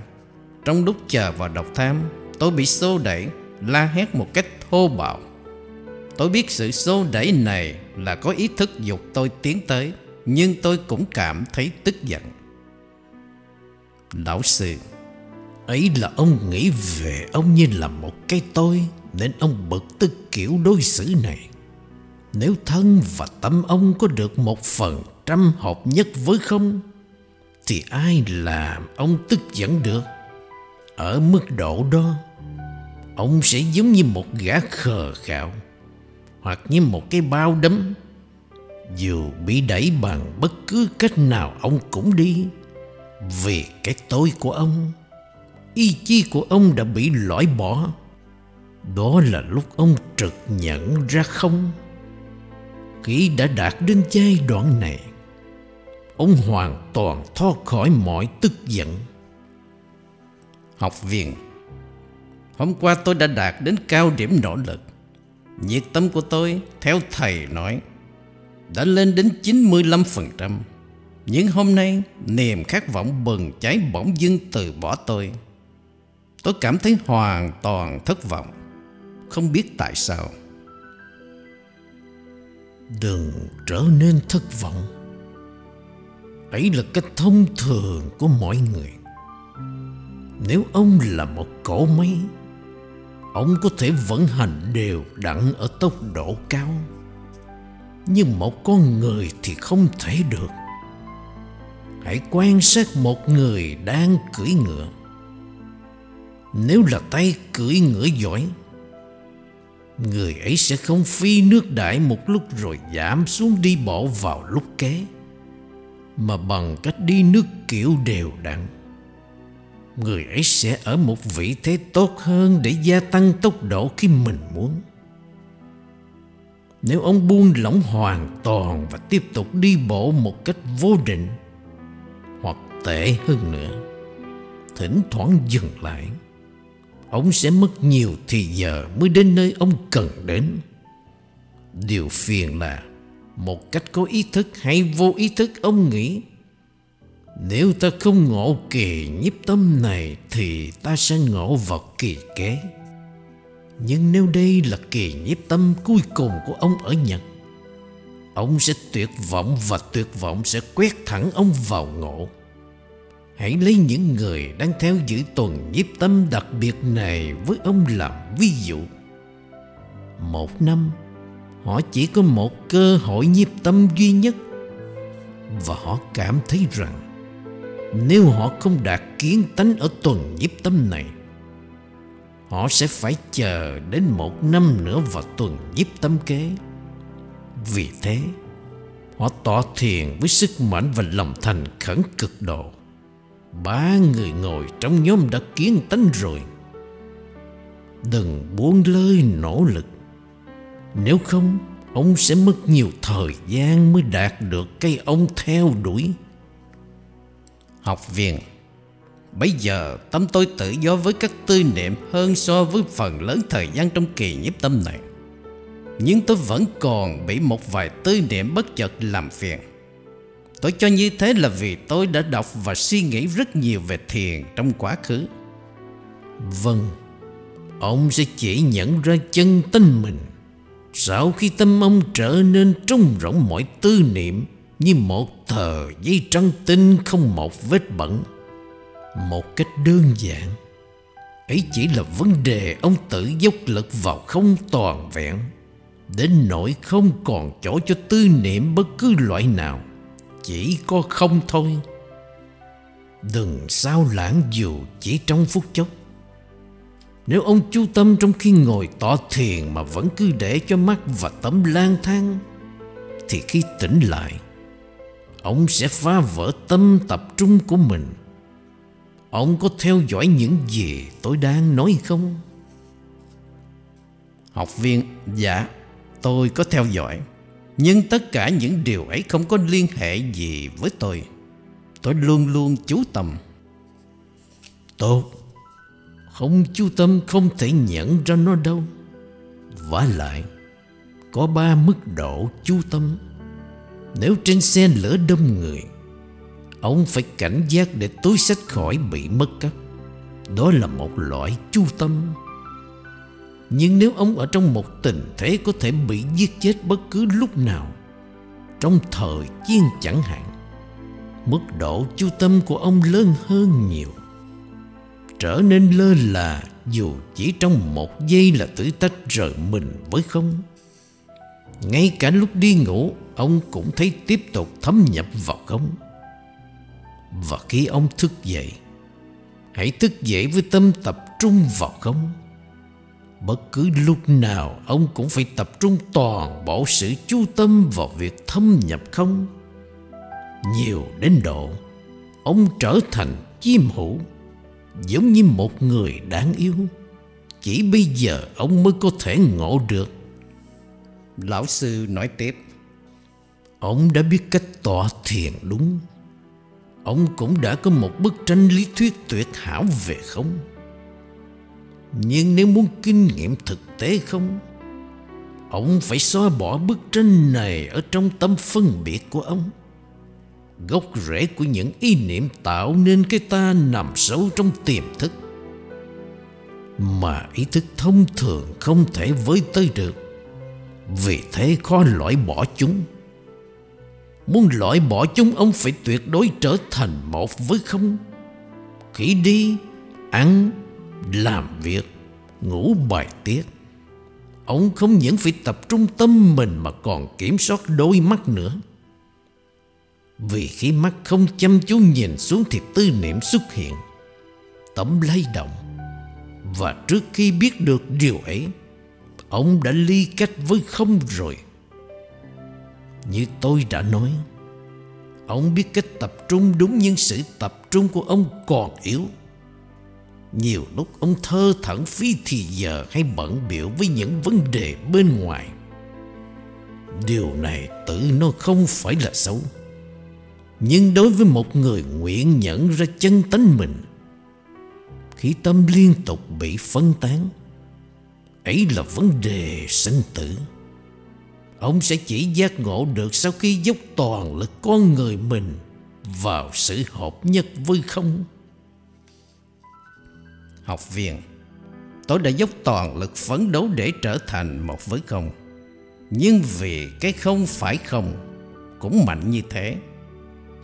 Trong lúc chờ vào đọc tham Tôi bị xô đẩy, La hét một cách thô bạo. Tôi biết sự xô đẩy này Là có ý thức dục tôi tiến tới, Nhưng tôi cũng cảm thấy tức giận. Lão sư, Ấy là ông nghĩ về ông như là một cái tôi, Nên ông bực tức kiểu đối xử này. Nếu thân và tâm ông có được một phần trăm hợp nhất với không, Thì ai làm ông tức giận được? Ở mức độ đó, Ông sẽ giống như một gã khờ khạo Hoặc như một cái bao đấm. Dù bị đẩy bằng bất cứ cách nào ông cũng đi, Vì cái tôi của ông, Ý chí của ông đã bị loại bỏ. Đó là lúc ông trực nhận ra không. Khi đã đạt đến giai đoạn này Ông hoàn toàn thoát khỏi mọi tức giận. Học viên, Hôm qua tôi đã đạt đến cao điểm nỗ lực. Nhiệt tâm của tôi, Theo thầy nói, Đã lên đến 95% Nhưng hôm nay, Niềm khát vọng bừng cháy bỗng dưng từ bỏ tôi. Tôi cảm thấy hoàn toàn thất vọng, Không biết tại sao. Đừng trở nên thất vọng. Ấy là cách thông thường của mọi người. Nếu ông là một cỗ máy, Ông có thể vận hành đều đặn ở tốc độ cao. Nhưng một con người thì không thể được. Hãy quan sát một người đang cưỡi ngựa. Nếu là tay cưỡi ngựa giỏi, Người ấy sẽ không phi nước đại một lúc rồi giảm xuống đi bộ vào lúc kế mà bằng cách đi nước kiểu đều đặn người ấy sẽ ở một vị thế tốt hơn để gia tăng tốc độ khi mình muốn. Nếu ông buông lỏng hoàn toàn và tiếp tục đi bộ một cách vô định, hoặc tệ hơn nữa, thỉnh thoảng dừng lại, ông sẽ mất nhiều thì giờ mới đến nơi ông cần đến. Điều phiền là một cách có ý thức hay vô ý thức, ông nghĩ, nếu ta không ngộ kỳ nhiếp tâm này Thì ta sẽ ngộ vào kỳ kế. Nhưng nếu đây là kỳ nhiếp tâm cuối cùng của ông ở Nhật, Ông sẽ tuyệt vọng và tuyệt vọng sẽ quét thẳng ông vào ngộ. Hãy lấy những người đang theo giữ tuần nhiếp tâm đặc biệt này với ông làm ví dụ. Một năm Họ chỉ có một cơ hội nhiếp tâm duy nhất. Và họ cảm thấy rằng nếu họ không đạt kiến tánh ở tuần nhiếp tâm này, Họ sẽ phải chờ đến một năm nữa vào tuần nhiếp tâm kế. Vì thế, Họ tỏ thiền với sức mạnh và lòng thành khẩn cực độ. Ba người ngồi trong nhóm đã kiến tánh rồi. Đừng buông lơi nỗ lực. Nếu không, Ông sẽ mất nhiều thời gian mới đạt được cây ông theo đuổi. Học viên, Bây giờ tâm tôi tự do với các tư niệm hơn so với phần lớn thời gian trong kỳ nhiếp tâm này. Nhưng tôi vẫn còn bị một vài tư niệm bất chợt làm phiền. Tôi cho như thế là vì tôi đã đọc và suy nghĩ rất nhiều về thiền trong quá khứ. Vâng Ông sẽ chỉ nhận ra chân tinh mình. Sau khi tâm ông trở nên trung rỗng mọi tư niệm Như một tờ giấy trắng tinh không một vết bẩn, Một cách đơn giản, Ấy chỉ là vấn đề ông tự dốc lực vào không toàn vẹn, Đến nỗi không còn chỗ cho tư niệm bất cứ loại nào, Chỉ có không thôi. Đừng sao lãng dù chỉ trong phút chốc. Nếu ông chú tâm trong khi ngồi tọa thiền Mà vẫn cứ để cho mắt và tấm lang thang Thì khi tỉnh lại Ông sẽ phá vỡ tâm tập trung của mình. Ông có theo dõi những gì tôi đang nói không? Học viên, dạ, tôi có theo dõi. Nhưng tất cả những điều ấy không có liên hệ gì với tôi. Tôi luôn luôn chú tâm. Tốt. Không chú tâm, không thể nhận ra nó đâu. Và lại, Có ba mức độ chú tâm. Nếu trên xe lửa đông người, Ông phải cảnh giác để túi sách khỏi bị mất cắp. Đó là một loại chú tâm. Nhưng nếu ông ở trong một tình thế có thể bị giết chết bất cứ lúc nào, Trong thời chiến chẳng hạn, Mức độ chú tâm của ông lớn hơn nhiều. Trở nên lơ là dù chỉ trong một giây là tự tách rời mình với không. Ngay cả lúc đi ngủ, Ông cũng thấy tiếp tục thấm nhập vào không. Và khi ông thức dậy, Hãy thức dậy với tâm tập trung vào không. Bất cứ lúc nào, ông cũng phải tập trung toàn bộ sự chú tâm vào việc thâm nhập không. Nhiều đến độ, Ông trở thành chim hữu Giống như một người đáng yêu. Chỉ bây giờ ông mới có thể ngộ được. Lão sư nói tiếp. Ông đã biết cách tọa thiền đúng. Ông cũng đã có một bức tranh lý thuyết tuyệt hảo về không. Nhưng nếu muốn kinh nghiệm thực tế không Ông phải xóa bỏ bức tranh này Ở trong tâm phân biệt của ông Gốc rễ của những ý niệm tạo nên cái ta nằm sâu trong tiềm thức. Mà ý thức thông thường không thể với tới được. Vì thế khó loại bỏ chúng. Muốn loại bỏ chúng ông phải tuyệt đối trở thành một với không. Khi đi, ăn, làm việc, ngủ bài tiết Ông không những phải tập trung tâm mình mà còn kiểm soát đôi mắt nữa vì khi mắt không chăm chú nhìn xuống thì tư niệm xuất hiện. Tấm lay động. Và trước khi biết được điều ấy, Ông đã ly cách với không rồi. Như tôi đã nói, Ông biết cách tập trung đúng nhưng sự tập trung của ông còn yếu. Nhiều lúc ông thơ thẩn phí thì giờ hay bận biểu với những vấn đề bên ngoài. Điều này tự nó không phải là xấu nhưng đối với một người nguyện nhận ra chân tánh mình, Khi tâm liên tục bị phân tán, Ấy là vấn đề sinh tử. Ông sẽ chỉ giác ngộ được sau khi dốc toàn lực con người mình Vào sự hợp nhất với không. Học viên, Tôi đã dốc toàn lực phấn đấu để trở thành một với không. Nhưng vì cái không phải không Cũng mạnh như thế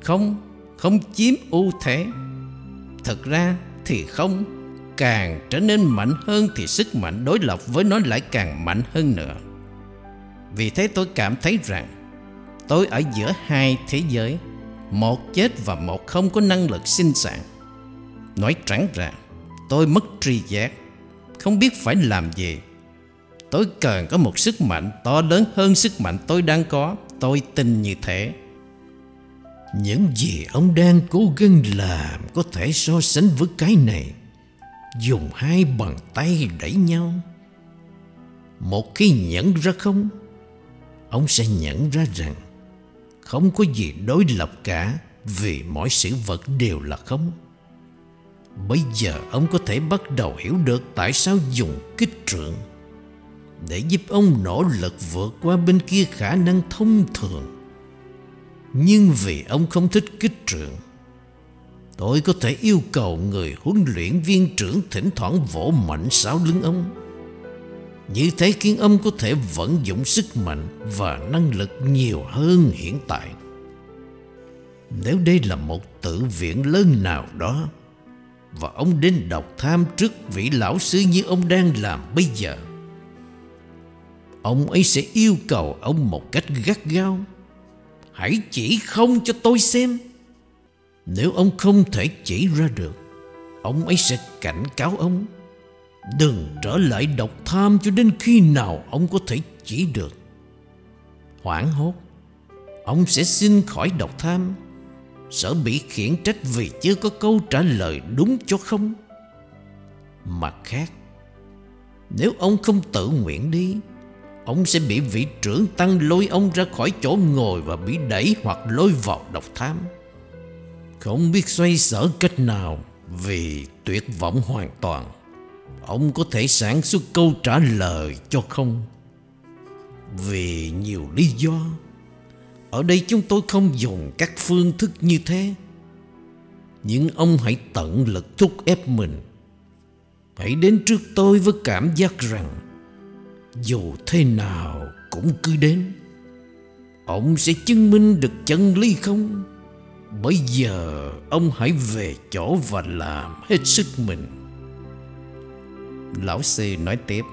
không, không chiếm ưu thế. Thật ra thì không Càng trở nên mạnh hơn Thì sức mạnh đối lập với nó lại càng mạnh hơn nữa. Vì thế tôi cảm thấy rằng Tôi ở giữa hai thế giới Một chết và một không có năng lực sinh sản. Nói trắng ra Tôi mất tri giác Không biết phải làm gì. Tôi cần có một sức mạnh to lớn hơn sức mạnh tôi đang có Tôi tin như thế những gì ông đang cố gắng làm có thể so sánh với cái này. Dùng hai bàn tay đẩy nhau. Một khi nhận ra không, ông sẽ nhận ra rằng không có gì đối lập cả vì mọi sự vật đều là không. Bây giờ ông có thể bắt đầu hiểu được tại sao dùng kích trượng để giúp ông nỗ lực vượt qua bên kia khả năng thông thường nhưng vì ông không thích kích trượng Tôi có thể yêu cầu người huấn luyện viên trưởng thỉnh thoảng vỗ mạnh sau lưng ông Như thế khiến ông có thể vận dụng sức mạnh và năng lực nhiều hơn hiện tại. Nếu đây là một tự viện lớn nào đó, và ông đến đọc tham trước vị lão sư như ông đang làm bây giờ, ông ấy sẽ yêu cầu ông một cách gắt gao hãy chỉ không cho tôi xem. Nếu ông không thể chỉ ra được, ông ấy sẽ cảnh cáo ông. Đừng trở lại độc tham cho đến khi nào ông có thể chỉ được. Hoảng hốt, ông sẽ xin khỏi độc tham. Sợ bị khiển trách vì chưa có câu trả lời đúng cho không. Mặt khác, nếu ông không tự nguyện đi Ông sẽ bị vị trưởng tăng lôi ông ra khỏi chỗ ngồi Và bị đẩy hoặc lôi vào độc tham Không biết xoay sở cách nào Vì tuyệt vọng hoàn toàn. Ông có thể sản xuất câu trả lời cho không? Vì nhiều lý do. Ở đây chúng tôi không dùng các phương thức như thế. Nhưng ông hãy tận lực thúc ép mình. Hãy đến trước tôi với cảm giác rằng dù thế nào cũng cứ đến. Ông sẽ chứng minh được chân lý không? Bây giờ ông hãy về chỗ và làm hết sức mình. Lão sư nói tiếp,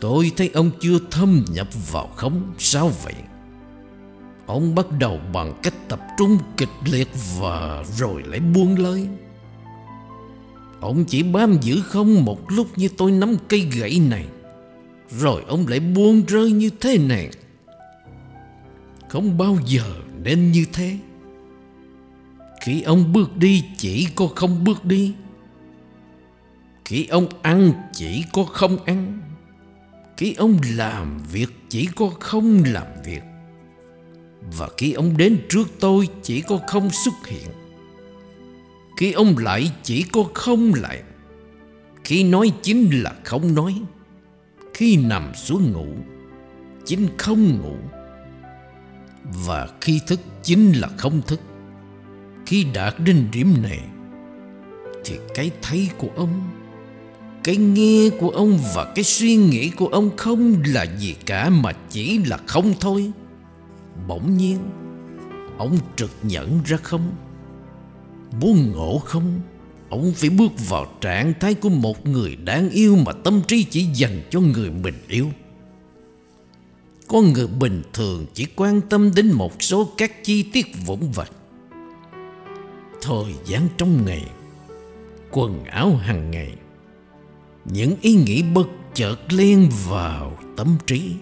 Tôi thấy ông chưa thâm nhập vào không Sao vậy? Ông bắt đầu bằng cách tập trung kịch liệt Và rồi lại buông lơi. Ông chỉ bám giữ không một lúc như tôi nắm cây gậy này rồi ông lại buông rơi như thế này. Không bao giờ nên như thế. Khi ông bước đi, chỉ có không bước đi. Khi ông ăn, chỉ có không ăn. Khi ông làm việc, chỉ có không làm việc. Và khi ông đến trước tôi, chỉ có không xuất hiện. Khi ông lại, chỉ có không lại. Khi nói chính là không nói khi nằm xuống ngủ, chính không ngủ. Và khi thức chính là không thức. Khi đạt đến điểm này, thì cái thấy của ông, cái nghe của ông và cái suy nghĩ của ông không là gì cả mà chỉ là không thôi. Bỗng nhiên, ông trực nhận ra không? Muốn ngộ không? Ông phải bước vào trạng thái của một người đáng yêu Mà tâm trí chỉ dành cho người mình yêu. Con người bình thường chỉ quan tâm đến một số các chi tiết vụn vặt. Thời gian trong ngày, Quần áo hàng ngày, Những ý nghĩ bất chợt len vào tâm trí.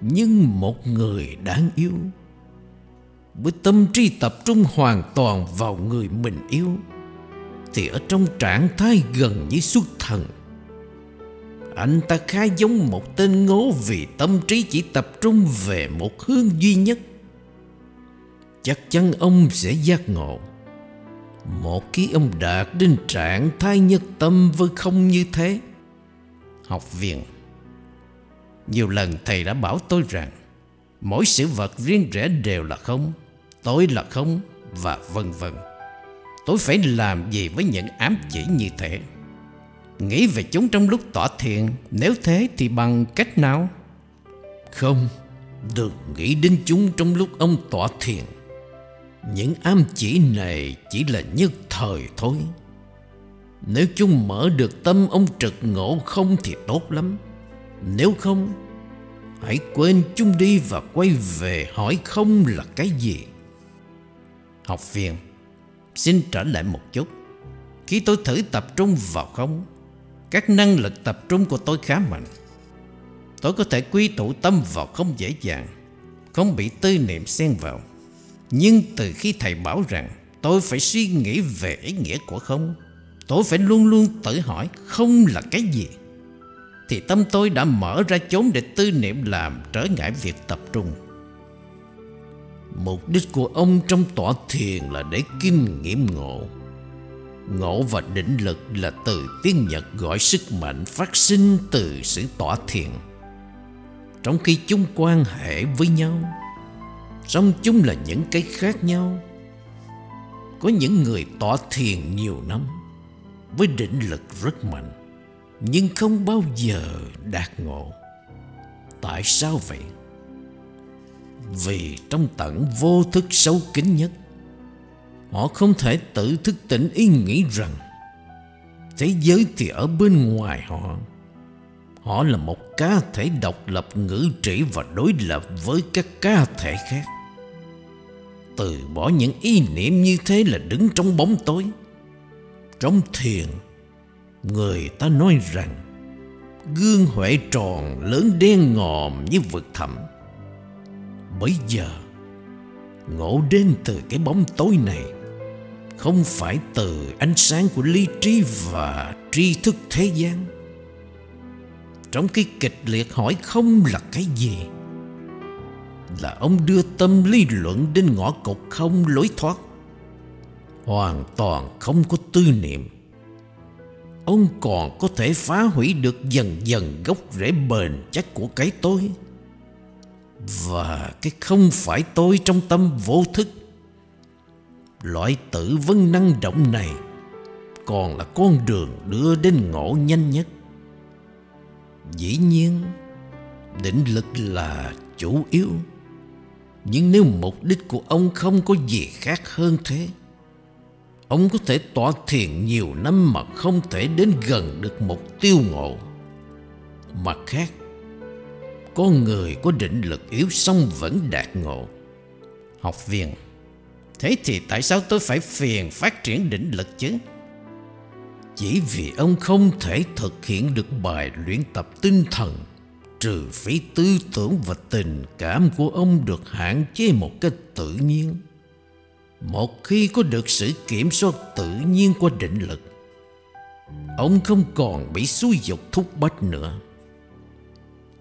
Nhưng một người đáng yêu, Với tâm trí tập trung hoàn toàn vào người mình yêu thì ở trong trạng thái gần như xuất thần. Anh ta khá giống một tên ngố vì tâm trí chỉ tập trung về một hướng duy nhất. Chắc chắn ông sẽ giác ngộ. Một khi ông đạt đến trạng thái nhất tâm với không như thế. Học viện Nhiều lần thầy đã bảo tôi rằng, Mỗi sự vật riêng rẽ đều là không Tôi là không, Và vân vân. Tôi phải làm gì với những ám chỉ như thế? Nghĩ về chúng trong lúc tỏ thiện, Nếu thế thì bằng cách nào? Không Đừng nghĩ đến chúng trong lúc ông tỏ thiện. Những ám chỉ này chỉ là nhất thời thôi. Nếu chúng mở được tâm ông trực ngộ không thì tốt lắm. Nếu không, Hãy quên chúng đi và quay về hỏi không là cái gì. Học viên Xin trở lại một chút. Khi tôi thử tập trung vào không, Các năng lực tập trung của tôi khá mạnh. Tôi có thể quy tụ tâm vào không dễ dàng, Không bị tư niệm xen vào. Nhưng từ khi thầy bảo rằng Tôi phải suy nghĩ về ý nghĩa của không, Tôi phải luôn luôn tự hỏi Không là cái gì, Thì tâm tôi đã mở ra chốn để tư niệm làm trở ngại việc tập trung. Mục đích của ông trong tọa thiền là để kinh nghiệm ngộ. Ngộ và định lực là từ tiếng Nhật gọi sức mạnh phát sinh từ sự tọa thiền. Trong khi chúng quan hệ với nhau, Song chúng là những cái khác nhau. Có những người tọa thiền nhiều năm, Với định lực rất mạnh, Nhưng không bao giờ đạt ngộ. Tại sao vậy? Vì trong tận vô thức sâu kín nhất. Họ không thể tự thức tỉnh ý nghĩ rằng Thế giới thì ở bên ngoài họ. Họ là một cá thể độc lập, ngữ trị và đối lập với các cá thể khác. Từ bỏ những ý niệm như thế là đứng trong bóng tối. Trong thiền, Người ta nói rằng Gương huệ tròn lớn đen ngòm như vực thẳm. Bây giờ. Ngộ đến từ cái bóng tối này, Không phải từ ánh sáng của lý trí và tri thức thế gian. Trong cái kịch liệt hỏi không là cái gì? Là ông đưa tâm lý luận đến ngõ cục không lối thoát. Hoàn toàn không có tư niệm. Ông còn có thể phá hủy được dần dần gốc rễ bền chắc của cái tôi và cái không phải tôi trong tâm vô thức. Loại tử vấn năng động này Còn là con đường đưa đến ngộ nhanh nhất. Dĩ nhiên, Định lực là chủ yếu. Nhưng nếu mục đích của ông không có gì khác hơn thế, Ông có thể tỏa thiền nhiều năm mà không thể đến gần được mục tiêu ngộ. Mặt khác con người có định lực yếu xong vẫn đạt ngộ. Học viên, Thế thì tại sao tôi phải phiền phát triển định lực chứ? Chỉ vì ông không thể thực hiện được bài luyện tập tinh thần, Trừ phi tư tưởng và tình cảm của ông được hạn chế một cách tự nhiên. Một khi có được sự kiểm soát tự nhiên của định lực, Ông không còn bị xúi dục thúc bách nữa.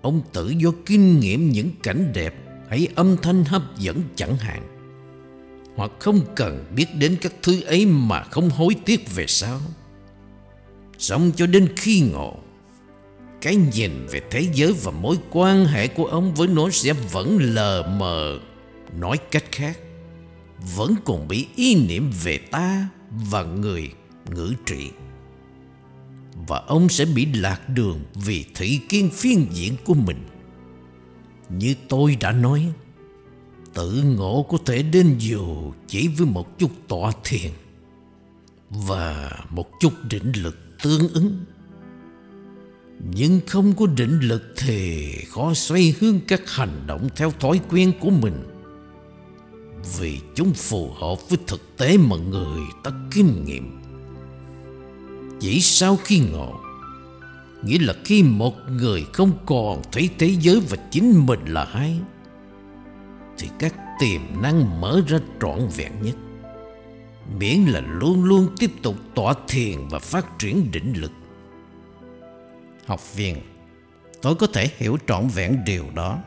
Ông tự do kinh nghiệm những cảnh đẹp Hay âm thanh hấp dẫn chẳng hạn. Hoặc không cần biết đến các thứ ấy mà không hối tiếc về sau. Xong cho đến khi ngộ, Cái nhìn về thế giới và mối quan hệ của ông với nó sẽ vẫn lờ mờ. Nói cách khác, Vẫn còn bị ý niệm về ta và người ngữ trị và ông sẽ bị lạc đường vì thị kiên phiên diện của mình. Như tôi đã nói, tự ngộ có thể đến dù chỉ với một chút tọa thiền và một chút định lực tương ứng. Nhưng không có định lực thì khó xoay hướng các hành động theo thói quen của mình Vì chúng phù hợp với thực tế mà người ta kinh nghiệm chỉ sau khi ngộ, Nghĩa là khi một người không còn thấy thế giới và chính mình là hai, Thì các tiềm năng mở ra trọn vẹn nhất. Miễn là luôn luôn tiếp tục tỏa thiền và phát triển định lực. Học viên, Tôi có thể hiểu trọn vẹn điều đó.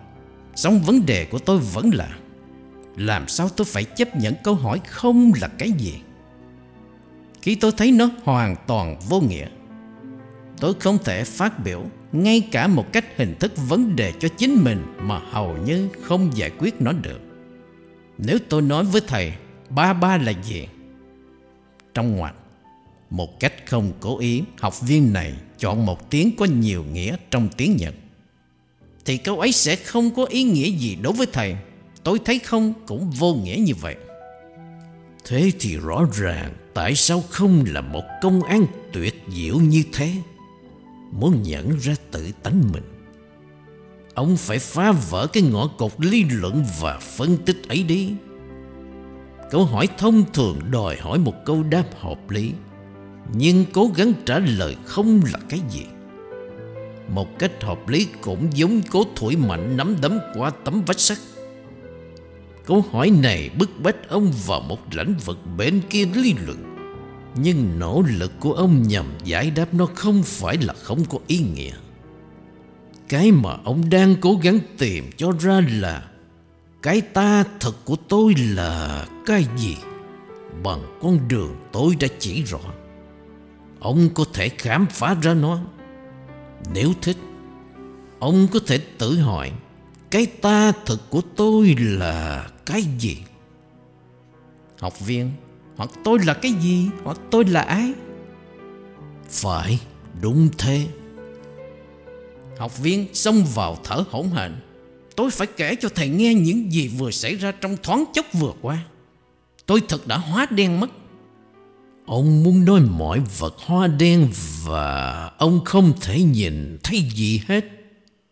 Song vấn đề của tôi vẫn là, Làm sao tôi phải chấp nhận câu hỏi không là cái gì? Khi tôi thấy nó hoàn toàn vô nghĩa Tôi không thể phát biểu ngay cả một cách hình thức vấn đề cho chính mình mà hầu như không giải quyết nó được. Nếu tôi nói với thầy ba ba là gì? Trong ngoặc, một cách không cố ý, học viên này chọn một tiếng có nhiều nghĩa trong tiếng Nhật. Thì câu ấy sẽ không có ý nghĩa gì đối với thầy. Tôi thấy không cũng vô nghĩa như vậy. Thế thì rõ ràng Tại sao không là một công an tuyệt diệu như thế? Muốn nhận ra tự tánh mình. Ông phải phá vỡ cái ngõ cột lý luận và phân tích ấy đi. Câu hỏi thông thường đòi hỏi một câu đáp hợp lý, Nhưng cố gắng trả lời không là cái gì. Một cách hợp lý cũng giống cố thổi mạnh nắm đấm qua tấm vách sắt. Câu hỏi này bức bách ông vào một lãnh vực bên kia lý luận. Nhưng nỗ lực của ông nhằm giải đáp nó không phải là không có ý nghĩa. Cái mà ông đang cố gắng tìm cho ra là Cái ta thật của tôi là cái gì? Bằng con đường tôi đã chỉ rõ. Ông có thể khám phá ra nó. Nếu thích, Ông có thể tự hỏi, cái ta thực của tôi là cái gì? Học viên Hoặc tôi là cái gì Hoặc tôi là ai? Phải đúng thế. Học viên xông vào thở hổn hển. Tôi phải kể cho thầy nghe những gì vừa xảy ra trong thoáng chốc vừa qua. Tôi thật đã hóa đen mất. Ông muốn nói mọi vật hoa đen và ông không thể nhìn thấy gì hết